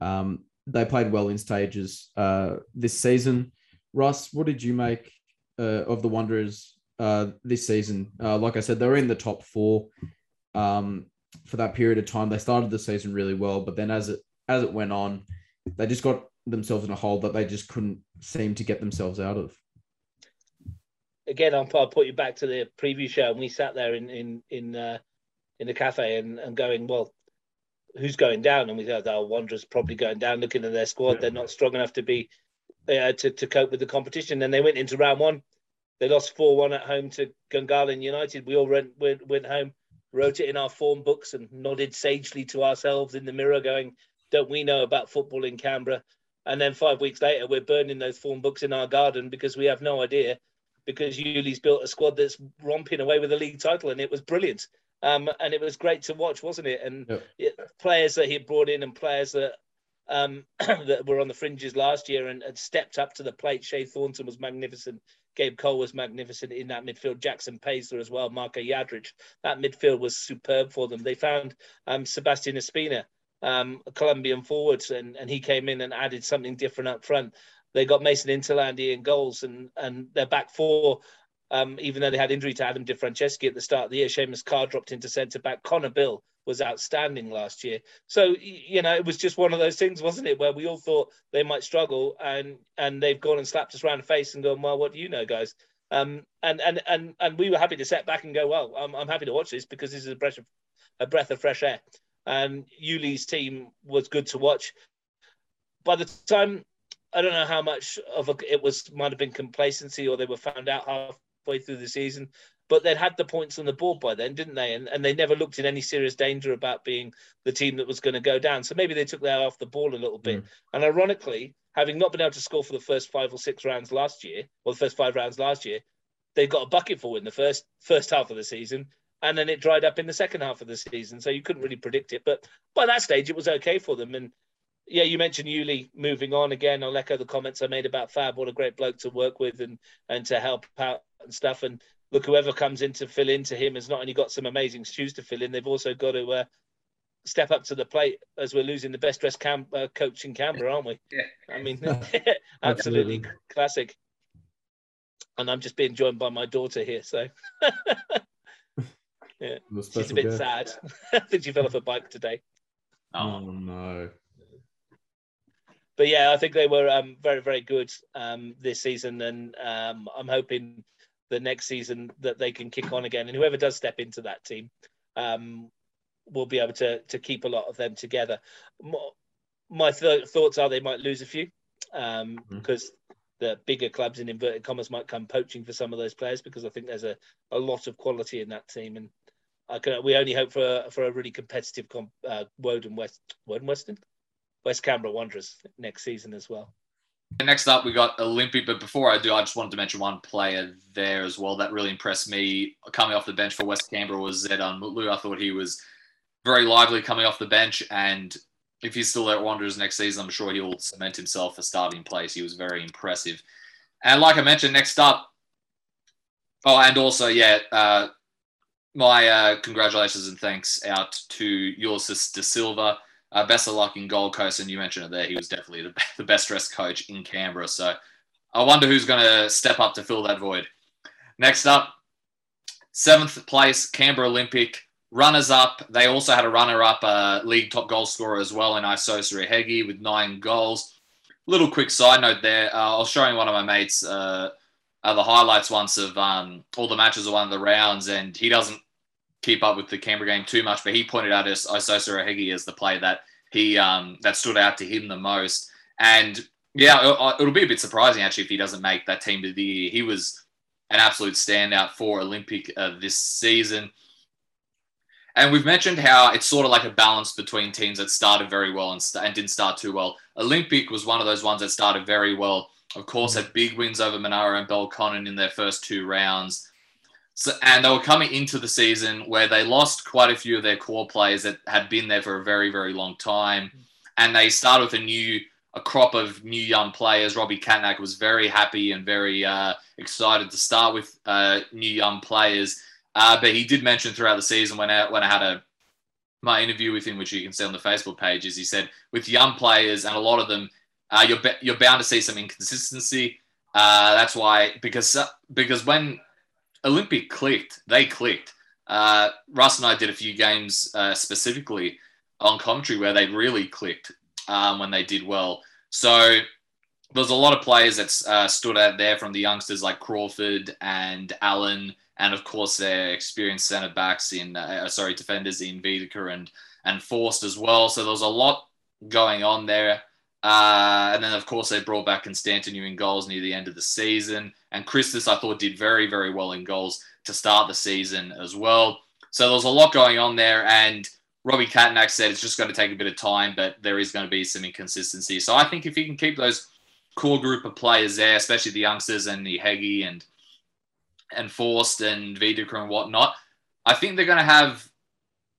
[SPEAKER 2] um, they played well in stages uh, this season. Russ, what did you make uh, of the Wanderers uh, this season? Uh, like I said, they were in the top four um, for that period of time. They started the season really well, but then as it as it went on, they just got themselves in a hole that they just couldn't seem to get themselves out of.
[SPEAKER 3] Again, I'll, I'll put you back to the preview show, and we sat there in in in uh, in the cafe and, and going, well, who's going down? And we thought, oh, Wanderers probably going down. Looking at their squad, they're not strong enough to be uh, to to cope with the competition. And they went into round one. They lost four one at home to Gungahlin United. We all went, went went home, wrote it in our form books, and nodded sagely to ourselves in the mirror, going, "Don't we know about football in Canberra?" And then five weeks later, we're burning those form books in our garden because we have no idea. Because Yuli's built a squad that's romping away with the league title, and it was brilliant. Um, and it was great to watch, wasn't it? And
[SPEAKER 2] Yep.
[SPEAKER 3] players that he brought in and players that um, *clears throat* that were on the fringes last year and had stepped up to the plate. Shay Thornton was magnificent. Gabe Cole was magnificent in that midfield. Jackson Paisley as well. Marko Yadrich. That midfield was superb for them. They found um, Sebastian Espina, um, a Colombian forward, and, and he came in and added something different up front. They got Mason Interlandi in goals, and and their back four um, even though they had injury to Adam Di Franceschi at the start of the year, Seamus Carr dropped into centre back. Connor Bill was outstanding last year. So you know, it was just one of those things, wasn't it, where we all thought they might struggle, and and they've gone and slapped us around the face and gone, well, what do you know, guys? Um, and and and and we were happy to set back and go, well, I'm, I'm happy to watch this because this is a breath of a breath of fresh air. And Yuli's team was good to watch. By the time I don't know how much of a, it was might have been complacency or they were found out halfway through the season but they'd had the points on the board by then, didn't they? And, and they never looked in any serious danger about being the team that was going to go down. So maybe they took their off the ball a little bit. Mm. And ironically, having not been able to score for the first five or six rounds last year, or the first five rounds last year, they got a bucket full in the first first half of the season, and then it dried up in the second half of the season. So you couldn't really predict it. But by that stage, it was okay for them. And yeah, you mentioned Yuli moving on again. I'll echo the comments I made about Fab. What a great bloke to work with and and to help out and stuff. And look, whoever comes in to fill into him has not only got some amazing shoes to fill in, they've also got to uh, step up to the plate as we're losing the best dressed cam- uh, coach in Canberra, aren't we? *laughs*
[SPEAKER 1] Yeah.
[SPEAKER 3] I mean, *laughs* *laughs* absolutely, absolutely classic. And I'm just being joined by my daughter here, so yeah, she's a bit sad. I think she fell off a bike today.
[SPEAKER 2] Oh, oh no!
[SPEAKER 3] But yeah, I think they were um, very, very good um, this season, and um, I'm hoping the next season that they can kick on again. And whoever does step into that team um, will be able to to keep a lot of them together. My th- thoughts are they might lose a few because um, mm-hmm. the bigger clubs in inverted commas might come poaching for some of those players because I think there's a, a lot of quality in that team and I can, we only hope for a, for a really competitive comp, uh, Woden West Woden Western West Canberra Wanderers next season as well.
[SPEAKER 1] Next up, we got Olympic. But before I do, I just wanted to mention one player there as well that really impressed me coming off the bench for West Canberra was Zedan Mutlu. I thought he was very lively coming off the bench. And if he's still at Wanderers next season, I'm sure he'll cement himself a starting place. He was very impressive. And like I mentioned, next up, oh, and also, yeah, uh, my uh, congratulations and thanks out to Ulises De Silva. Uh, best of luck in Gold Coast, and you mentioned it there. He was definitely the, *laughs* the best dressed coach in Canberra. So I wonder who's going to step up to fill that void. Next up, seventh place, Canberra Olympic. Runners up, they also had a runner up uh, league top goal scorer as well in Isosa Hegi with nine goals. Little quick side note there. Uh, I was showing one of my mates uh, uh, the highlights once of um, all the matches of one of the rounds, and he doesn't keep up with the Canberra game too much, but he pointed out as Isosa Ohegi as the play that he um, that stood out to him the most. And yeah, it'll be a bit surprising actually if he doesn't make that team of the year. He was an absolute standout for Olympic uh, this season. And we've mentioned how it's sort of like a balance between teams that started very well and, st- and didn't start too well. Olympic was one of those ones that started very well. Of course, had big wins over Monaro and Belconnen in their first two rounds. So, and they were coming into the season where they lost quite a few of their core players that had been there for a very, very long time. And they started with a new, a crop of new young players. Robbie Katnack was very happy and very uh, excited to start with uh, new young players. Uh, but he did mention throughout the season when I, when I had a my interview with him, which you can see on the Facebook page, is he said with young players and a lot of them, uh, you're you're bound to see some inconsistency. Uh, that's why because because when Olympic clicked. They clicked. Uh, Russ and I did a few games uh, specifically on commentary where they really clicked um, when they did well. So there's a lot of players that uh, stood out there from the youngsters like Crawford and Allen, and of course their experienced centre backs in uh, uh, sorry defenders in Wiedeker and and Forst as well. So there was a lot going on there. Uh, and then, of course, they brought back Constantinu in goals near the end of the season. And Christus, I thought, did very, very well in goals to start the season as well. So there was a lot going on there. And Robbie Katnack said it's just going to take a bit of time, but there is going to be some inconsistency. So I think if you can keep those core group of players there, especially the youngsters and the Hegi and and Forst and Wiedeker and whatnot, I think they're going to have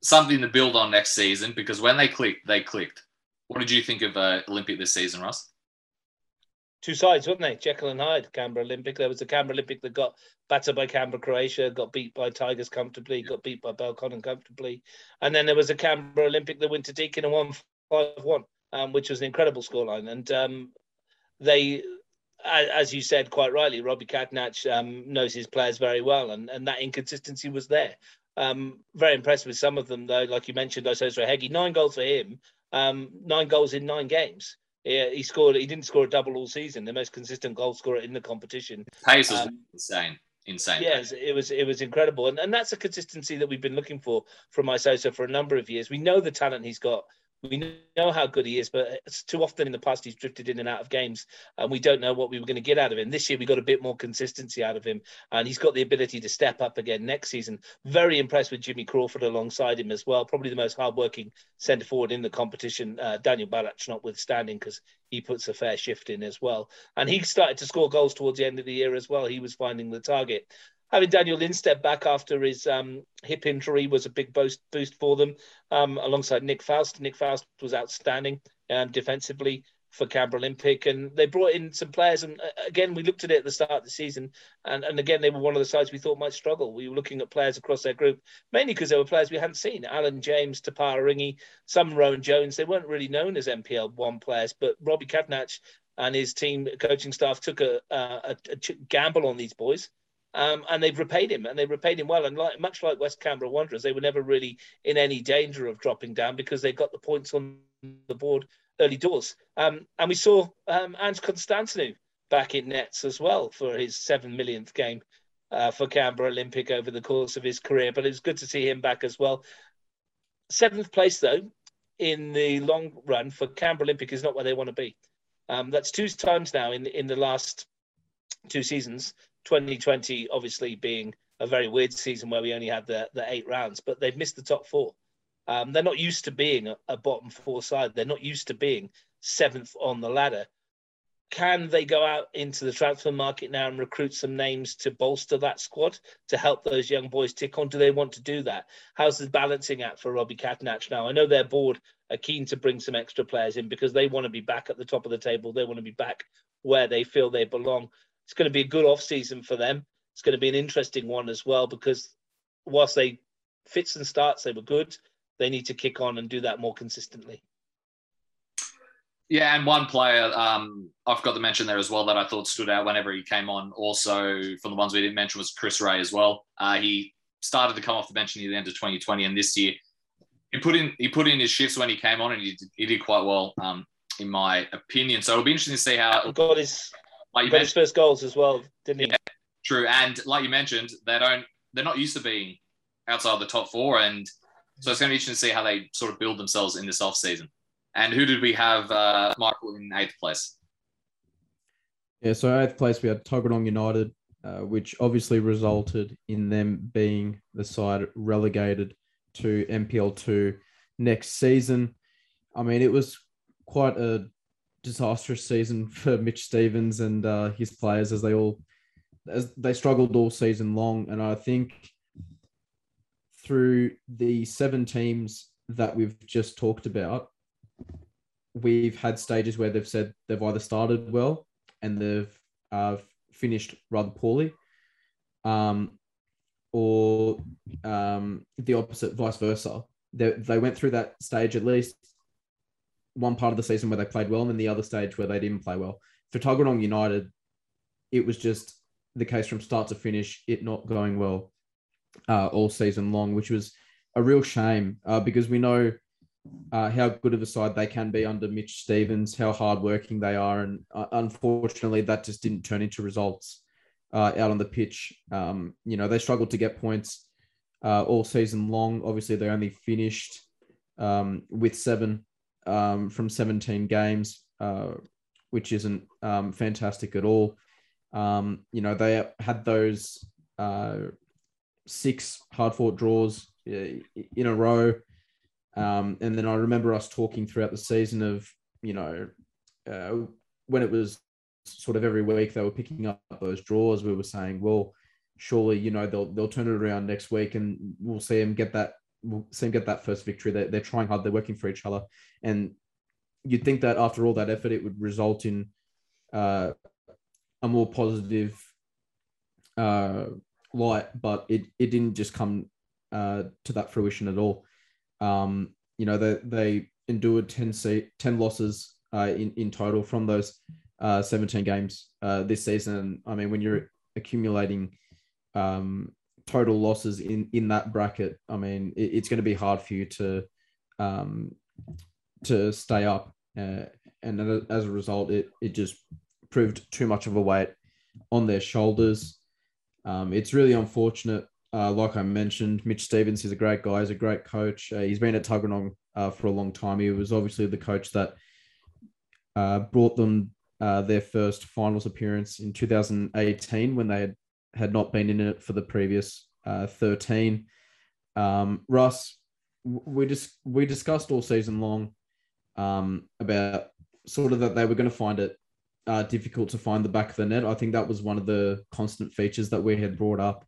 [SPEAKER 1] something to build on next season because when they clicked, they clicked. What did you think of uh, Olympic this season, Russ?
[SPEAKER 3] Two sides, weren't they? Jekyll and Hyde, Canberra Olympic. There was the Canberra Olympic that got battered by Canberra Croatia, got beat by Tigers comfortably, got beat by Belconnen comfortably. And then there was a Canberra Olympic that went to Deakin and won 5 1, um, which was an incredible scoreline. And um, they, as you said quite rightly, Robbie Catanach um, knows his players very well, and, and that inconsistency was there. Um, very impressed with some of them, though. Like you mentioned, Osaso Hegi, nine goals for him, um, nine goals in nine games. Yeah, he scored. He didn't score a double all season. The most consistent goal scorer in the competition.
[SPEAKER 1] Pace was um, insane, insane.
[SPEAKER 3] Yes, it was. It was incredible, and and that's a consistency that we've been looking for from Isosa for a number of years. We know the talent he's got we know how good he is, but it's too often in the past he's drifted in and out of games, and we don't know what we were going to get out of him. This year we got a bit more consistency out of him, and he's got the ability to step up again next season. Very impressed with Jimmy Crawford alongside him as well. Probably the most hardworking centre forward in the competition. Uh, Daniel Balac notwithstanding, because he puts a fair shift in as well, and he started to score goals towards the end of the year as well. He was finding the target having Daniel Lindstedt back after his um, hip injury was a big boost boost for them. Um, alongside Nick Faust, Nick Faust was outstanding um, defensively for Canberra Olympic, and they brought in some players. And uh, again, we looked at it at the start of the season, and, and again they were one of the sides we thought might struggle. We were looking at players across their group, mainly because they were players we hadn't seen: Alan James, Tapara Ringi, some Rowan Jones. They weren't really known as NPL one players, but Robbie Catanach and his team coaching staff took a, a, a gamble on these boys um, and they've repaid him, and they repaid him well. And like, much like West Canberra Wanderers, they were never really in any danger of dropping down because they got the points on the board early doors. Um, and we saw um, Ange Constantinou back in nets as well for his seven millionth game uh, for Canberra Olympic over the course of his career. But it was good to see him back as well. Seventh place, though, in the long run for Canberra Olympic is not where they want to be. Um, that's two times now in in the last two seasons 2020 obviously being a very weird season where we only had the, the eight rounds, but they've missed the top four. Um, they're not used to being a, a, bottom four side. They're not used to being seventh on the ladder. Can they go out into the transfer market now and recruit some names to bolster that squad to help those young boys tick on? Do they want to do that? How's the balancing act for Robbie Catanach now? I know their board are keen to bring some extra players in because they want to be back at the top of the table. They want to be back where they feel they belong it's going to be a good off season for them. It's going to be an interesting one as well because whilst they fits and starts they were good, they need to kick on and do that more consistently.
[SPEAKER 1] Yeah, and one player um, I forgot to mention there as well that I thought stood out whenever he came on. Also, from the ones we didn't mention was Chris Ray as well. Uh, he started to come off the bench near the end of 2020, and this year he put in he put in his shifts when he came on, and he did, he did quite well, um, in my opinion. So it'll be interesting to see how.
[SPEAKER 3] Got his like you got his first goals as well, didn't he? Yeah,
[SPEAKER 1] true. And like you mentioned, they don't they're not used to being outside the top four, and so it's going to be interesting to see how they sort of build themselves in this off season. And who did we have, uh, Michael, in eighth place?
[SPEAKER 2] Yeah, so eighth place we had Tuggeranong United, uh, which obviously resulted in them being the side relegated to NPL two next season. I mean, it was quite a disastrous season for Mitch Stevens and uh, his players as they all as they struggled all season long. And I think through the seven teams that we've just talked about, we've had stages where they've said they've either started well and they've uh, finished rather poorly, um, or um, the opposite, vice versa. They, they went through that stage at least one part of the season where they played well and then the other stage where they didn't play well. For Tuggeranong United, it was just the case from start to finish, it not going well uh, all season long, which was a real shame uh, because we know uh, how good of a side they can be under Mitch Stevens, how hardworking they are, and uh, unfortunately, that just didn't turn into results uh, out on the pitch. Um, you know, they struggled to get points uh, all season long. Obviously, they only finished um, with seven um, from 17 games, uh, which isn't um, fantastic at all. Um, you know, they had those uh, six hard fought draws uh, in a row. Um, and then I remember us talking throughout the season of, you know, uh, when it was sort of every week they were picking up those draws, we were saying, well, surely, you know, they'll, they'll turn it around next week and we'll see them get that we'll see them get that first victory. They're, they're trying hard. They're working for each other, and you'd think that after all that effort, it would result in uh, a more positive uh, light, but it, it didn't just come uh, to that fruition at all. Um, you know, they, they endured 10, 10 losses uh, in, in total from those uh, 17 games uh, this season. I mean, when you're accumulating um, total losses in, in that bracket, I mean, it, it's going to be hard for you to um, to stay up. Uh, and as a result, it, it just proved too much of a weight on their shoulders. Um, it's really unfortunate. Uh, like I mentioned, Mitch Stevens is a great guy. He's a great coach. Uh, he's been at Tuggeranong uh, for a long time. He was obviously the coach that uh, brought them uh, their first finals appearance in 2018 when they had, had not been in it for the previous uh, 13. Um, Russ, we just we discussed all season long um, about sort of that they were going to find it uh, difficult to find the back of the net. I think that was one of the constant features that we had brought up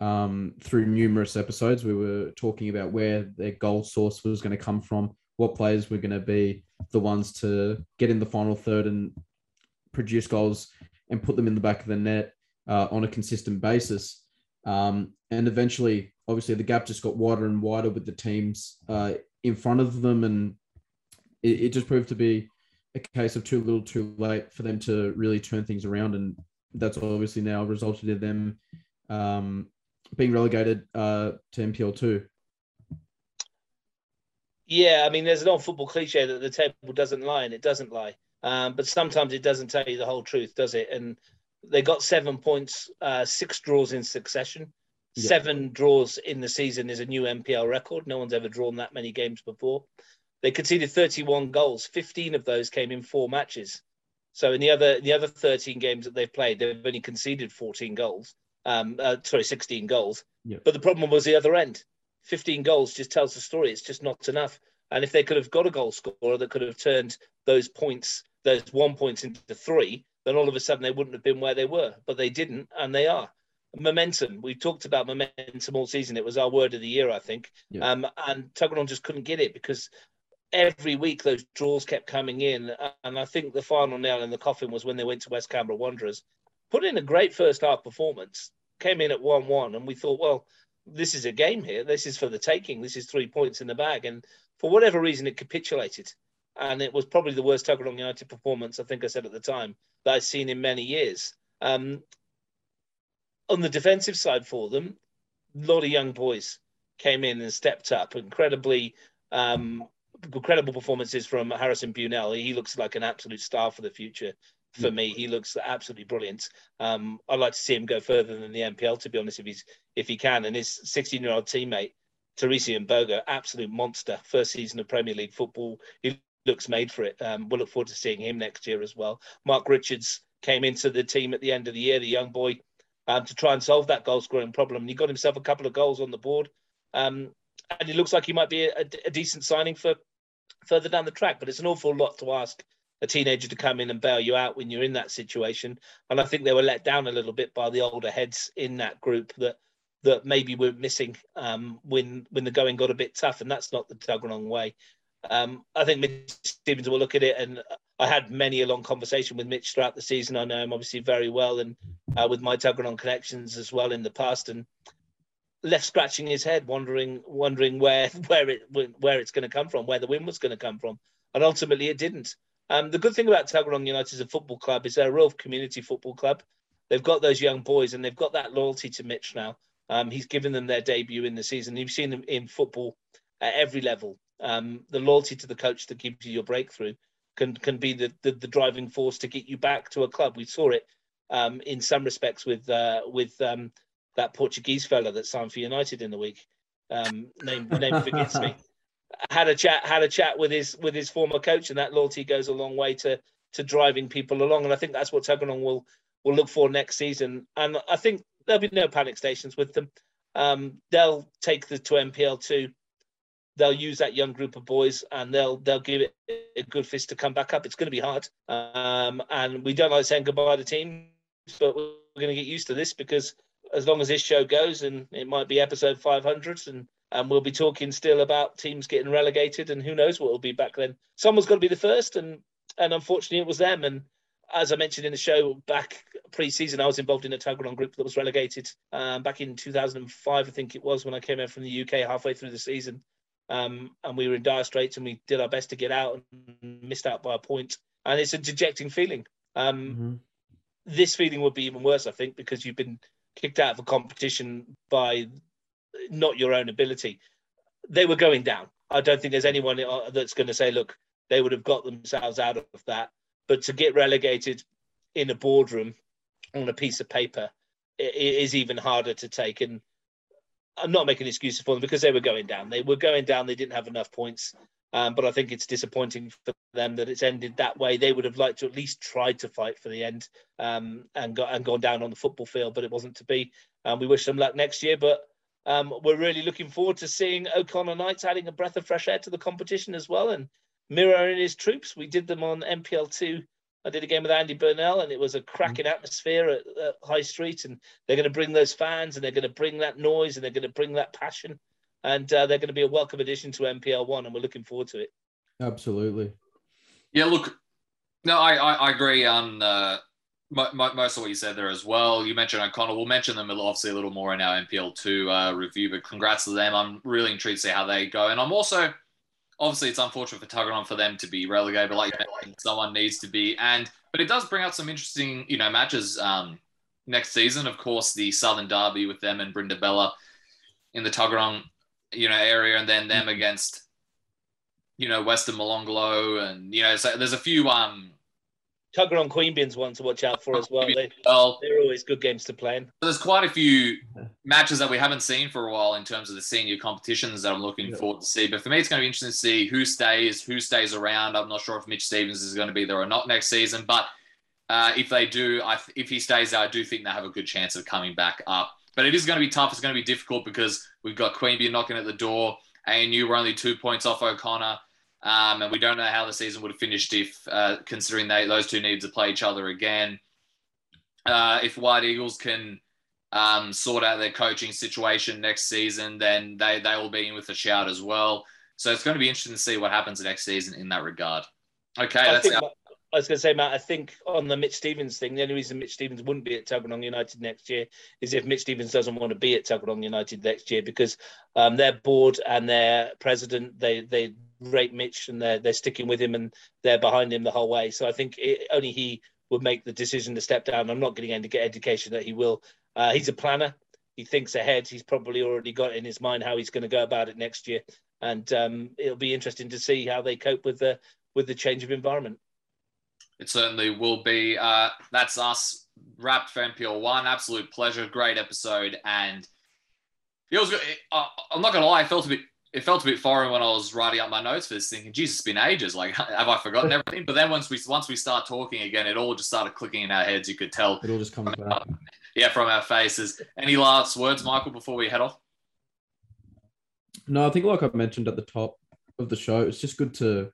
[SPEAKER 2] um, through numerous episodes. We were talking about where their goal source was going to come from, what players were going to be the ones to get in the final third and produce goals and put them in the back of the net uh, on a consistent basis. Um, and eventually, obviously, the gap just got wider and wider with the teams uh, in front of them, and it, it just proved to be a case of too little, too late for them to really turn things around, and that's obviously now resulted in them um, being relegated uh, to NPL2.
[SPEAKER 3] Yeah, I mean, there's an old football cliche that the table doesn't lie, and it doesn't lie. Um, but sometimes it doesn't tell you the whole truth, does it? And they got seven points, uh, six draws in succession. Yeah. Seven draws in the season is a new NPL record. No one's ever drawn that many games before. They conceded 31 goals. 15 of those came in four matches. So in the other the other 13 games that they've played, they've only conceded 14 goals. Um, uh, sorry, 16 goals. Yeah. But the problem was the other end. 15 goals just tells the story. It's just not enough. And if they could have got a goal scorer that could have turned those points, those one points into three, then all of a sudden they wouldn't have been where they were. But they didn't, and they are. Momentum. We've talked about momentum all season. It was our word of the year, I think. Yeah. Um, and Tuggeranong just couldn't get it because every week those draws kept coming in. And I think the final nail in the coffin was when they went to West Canberra Wanderers. Put in a great first half performance, came in at 1 1, and we thought, well, this is a game here. This is for the taking. This is three points in the bag. And for whatever reason, it capitulated. And it was probably the worst Tuggeranong United performance, I think I said at the time, that I've seen in many years. Um, on the defensive side for them, a lot of young boys came in and stepped up. Incredibly um, incredible performances from Harrison Bunell. He looks like an absolute star for the future. For yeah. me, he looks absolutely brilliant. Um, I'd like to see him go further than the NPL, to be honest, if he's if he can. And his 16-year-old teammate Teresi Mbogo, absolute monster. First season of Premier League football. He looks made for it. Um, we'll look forward to seeing him next year as well. Mark Richards came into the team at the end of the year, the young boy, um, to try and solve that goal scoring problem. And he got himself a couple of goals on the board. Um, and it looks like he might be a, a, decent signing for further down the track. But it's an awful lot to ask a teenager to come in and bail you out when you're in that situation. And I think they were let down a little bit by the older heads in that group that that maybe we're missing um, when when the going got a bit tough, and that's not the Tuggeranong way. Um, I think Mitch Stevens will look at it, and I had many a long conversation with Mitch throughout the season. I know him obviously very well, and uh, with my Tuggeranong connections as well in the past, and left scratching his head, wondering wondering where *laughs* where it where it's going to come from, where the win was going to come from, and ultimately it didn't. Um, the good thing about Tuggeranong United as a football club is they're a real community football club. They've got those young boys, and they've got that loyalty to Mitch now. Um, he's given them their debut in the season. You've seen them in football at every level. Um, the loyalty to the coach that gives you your breakthrough can can be the, the, the driving force to get you back to a club. We saw it um, in some respects with uh, with um, that Portuguese fella that signed for United in the week. Um, name name forgets me. *laughs* Had a chat had a chat with his with his former coach, and that loyalty goes a long way to to driving people along. And I think that's what Tuggeranong will will look for next season. And I think there'll be no panic stations with them. Um, they'll take the to NPL two. They'll use that young group of boys, and they'll they'll give it a good fist to come back up. It's going to be hard, um, and we don't like saying goodbye to teams, but we're going to get used to this because as long as this show goes, and it might be episode 500, and and we'll be talking still about teams getting relegated, and who knows what will be back then. Someone's got to be the first, and and unfortunately it was them. And as I mentioned in the show back pre-season, I was involved in a Tuggeron group that was relegated um, back in 2005, I think it was, when I came out from the UK halfway through the season. Um, and we were in dire straits and we did our best to get out and missed out by a point. And it's a dejecting feeling. Um, mm-hmm. This feeling would be even worse, I think, because you've been kicked out of a competition by not your own ability. They were going down. I don't think there's anyone uh, that's going to say, look, they would have got themselves out of that. But to get relegated in a boardroom on a piece of paper it is even harder to take. And I'm not making excuses for them because they were going down. They were going down. They didn't have enough points. Um, but I think it's disappointing for them that it's ended that way. They would have liked to at least tried to fight for the end um, and got and gone down on the football field, but it wasn't to be. Um, we wish them luck next year, but um, we're really looking forward to seeing O'Connor Knights adding a breath of fresh air to the competition as well and mirroring his troops. We did them on NPL two. I did a game with Andy Burnell, and it was a cracking mm-hmm. atmosphere at, at High Street. And they're going to bring those fans, and they're going to bring that noise, and they're going to bring that passion and uh, they're going to be a welcome addition to NPL One, and we're looking forward to it.
[SPEAKER 2] Absolutely.
[SPEAKER 1] Yeah, look, no, I I, I agree on uh, most of what you said there as well. You mentioned O'Connor. We'll mention them obviously a little more in our NPL Two uh, review, but congrats to them. I'm really intrigued to see how they go, and I'm also obviously it's unfortunate for Tuggeron for them to be relegated, but like someone needs to be, and but it does bring out some interesting you know matches. Um, next season, of course, the Southern Derby with them and Brindabella in the Tuggeron you know area, and then them mm-hmm. against you know Weston Molonglo, and you know so there's a few um
[SPEAKER 3] Tuggeron Queanbeyan's one to watch out for as well. They, well. They're always good games to play in.
[SPEAKER 1] There's quite a few matches that we haven't seen for a while in terms of the senior competitions that I'm looking yeah. forward to see. But for me, it's going to be interesting to see who stays, who stays around. I'm not sure if Mitch Stevens is going to be there or not next season, but uh, if they do, I, if he stays there, I do think they have a good chance of coming back up. But it is going to be tough. It's going to be difficult because we've got Queanbeyan knocking at the door. ANU were only two points off O'Connor. Um, and we don't know how the season would have finished if, uh, considering they, those two needed to play each other again. Uh, if White Eagles can um, sort out their coaching situation next season, then they, they will be in with a shout as well. So it's going to be interesting to see what happens next season in that regard. Okay, I that's
[SPEAKER 3] our, I was going to say, Matt, I think on the Mitch Stevens thing, the only reason Mitch Stevens wouldn't be at Tuggeron United next year is if Mitch Stevens doesn't want to be at Tuggeron United next year because um, their board and their president, they they rate Mitch and they're, they're sticking with him and they're behind him the whole way. So I think it, only he would make the decision to step down. I'm not getting any get education that he will. Uh, he's a planner. He thinks ahead. He's probably already got in his mind how he's going to go about it next year. And um, it'll be interesting to see how they cope with the with the change of environment.
[SPEAKER 1] It certainly will be. Uh, that's us wrapped for NPL one. Absolute pleasure. Great episode. And it was. It, uh, I'm not gonna lie. I felt a bit. It felt a bit foreign when I was writing up my notes for this, thinking, "Jesus, it's been ages. Like, *laughs* have I forgotten *laughs* everything?" But then once we once we start talking again, it all just started clicking in our heads. You could tell.
[SPEAKER 2] It all just comes back. *laughs*
[SPEAKER 1] Yeah, from our faces. Any last words, Michael, before we head off?
[SPEAKER 2] No, I think like I mentioned at the top of the show, it's just good to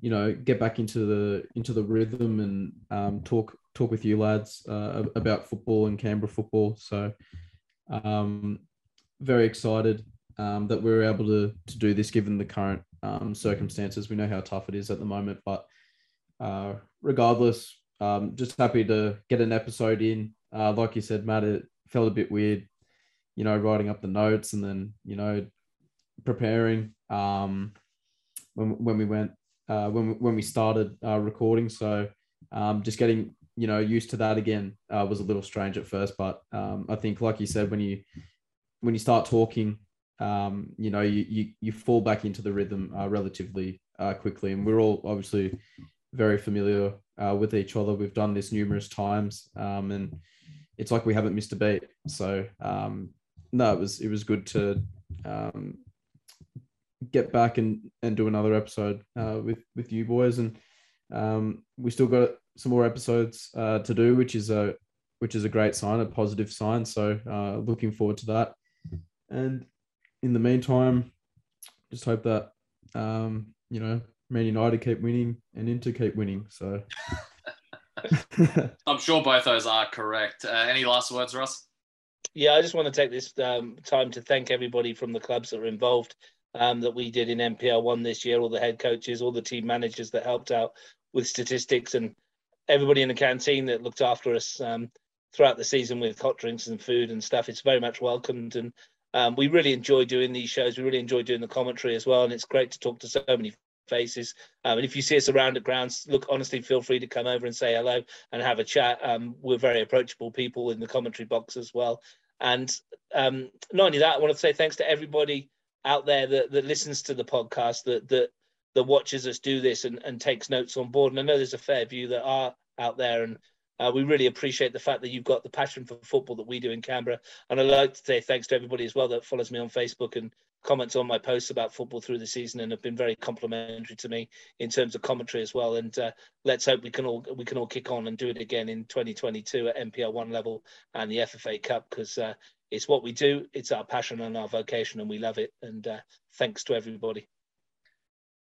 [SPEAKER 2] you know get back into the into the rhythm and um, talk talk with you lads uh, about football and Canberra football. So um, very excited um, that we are able to to do this given the current um, circumstances. We know how tough it is at the moment, but uh, regardless, um, just happy to get an episode in. Uh, like you said, Matt, it felt a bit weird, you know, writing up the notes and then you know preparing um, when when we went uh, when when we started uh, recording. So um, just getting you know used to that again uh, was a little strange at first, but um, I think like you said when you when you start talking, um, you know you, you you fall back into the rhythm uh, relatively uh, quickly, and we're all obviously very familiar uh, with each other. We've done this numerous times, um, and it's like we haven't missed a beat. So um, no, it was it was good to um, get back and and do another episode uh, with with you boys, and um, we still got some more episodes uh, to do, which is a which is a great sign, a positive sign. So uh, looking forward to that. And in the meantime, just hope that um, you know Man United keep winning and Inter keep winning. So *laughs* *laughs*
[SPEAKER 1] I'm sure both those are correct. Uh, any last words, Ross?
[SPEAKER 3] Yeah, I just want to take this um, time to thank everybody from the clubs that are involved um, that we did in NPL one this year, all the head coaches, all the team managers that helped out with statistics and everybody in the canteen that looked after us um, throughout the season with hot drinks and food and stuff. It's very much welcomed, and um, we really enjoy doing these shows. We really enjoy doing the commentary as well, and it's great to talk to so many faces. Um, and if you see us around at grounds, look, honestly, feel free to come over and say hello and have a chat. Um, we're very approachable people in the commentary box as well. And um, not only that, I want to say thanks to everybody out there that, that listens to the podcast, that that that watches us do this and, and takes notes on board. And I know there's a fair few that are out there and uh, we really appreciate the fact that you've got the passion for football that we do in Canberra. And I'd like to say thanks to everybody as well that follows me on Facebook and comments on my posts about football through the season and have been very complimentary to me in terms of commentary as well. And uh, let's hope we can all we can all kick on and do it again in 2022 at NPL one level and the FFA Cup because uh, it's what we do. It's our passion and our vocation, and we love it. And uh, thanks to everybody.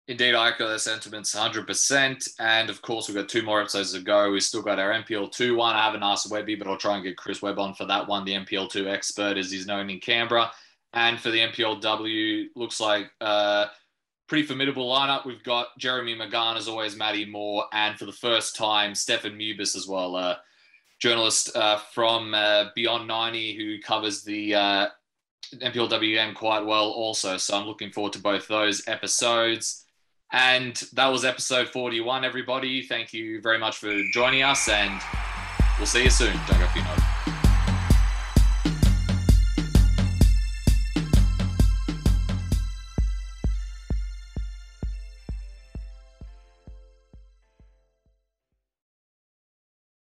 [SPEAKER 1] Indeed, I echo their sentiments 100%. And of course, we've got two more episodes to go. We've still got our NPL 2 one. I haven't asked Webby, but I'll try and get Chris Webb on for that one, the NPL 2 expert, as he's known in Canberra. And for the NPLW, looks like a pretty formidable lineup. We've got Jeremy McGahn, as always, Matty Moore, and for the first time, Stefan Mubis as well, a journalist uh, from uh, Beyond 90 who covers the uh, NPLWM quite well also. So I'm looking forward to both those episodes. And that was episode 41, everybody. Thank you very much for joining us, and we'll see you soon. Don't go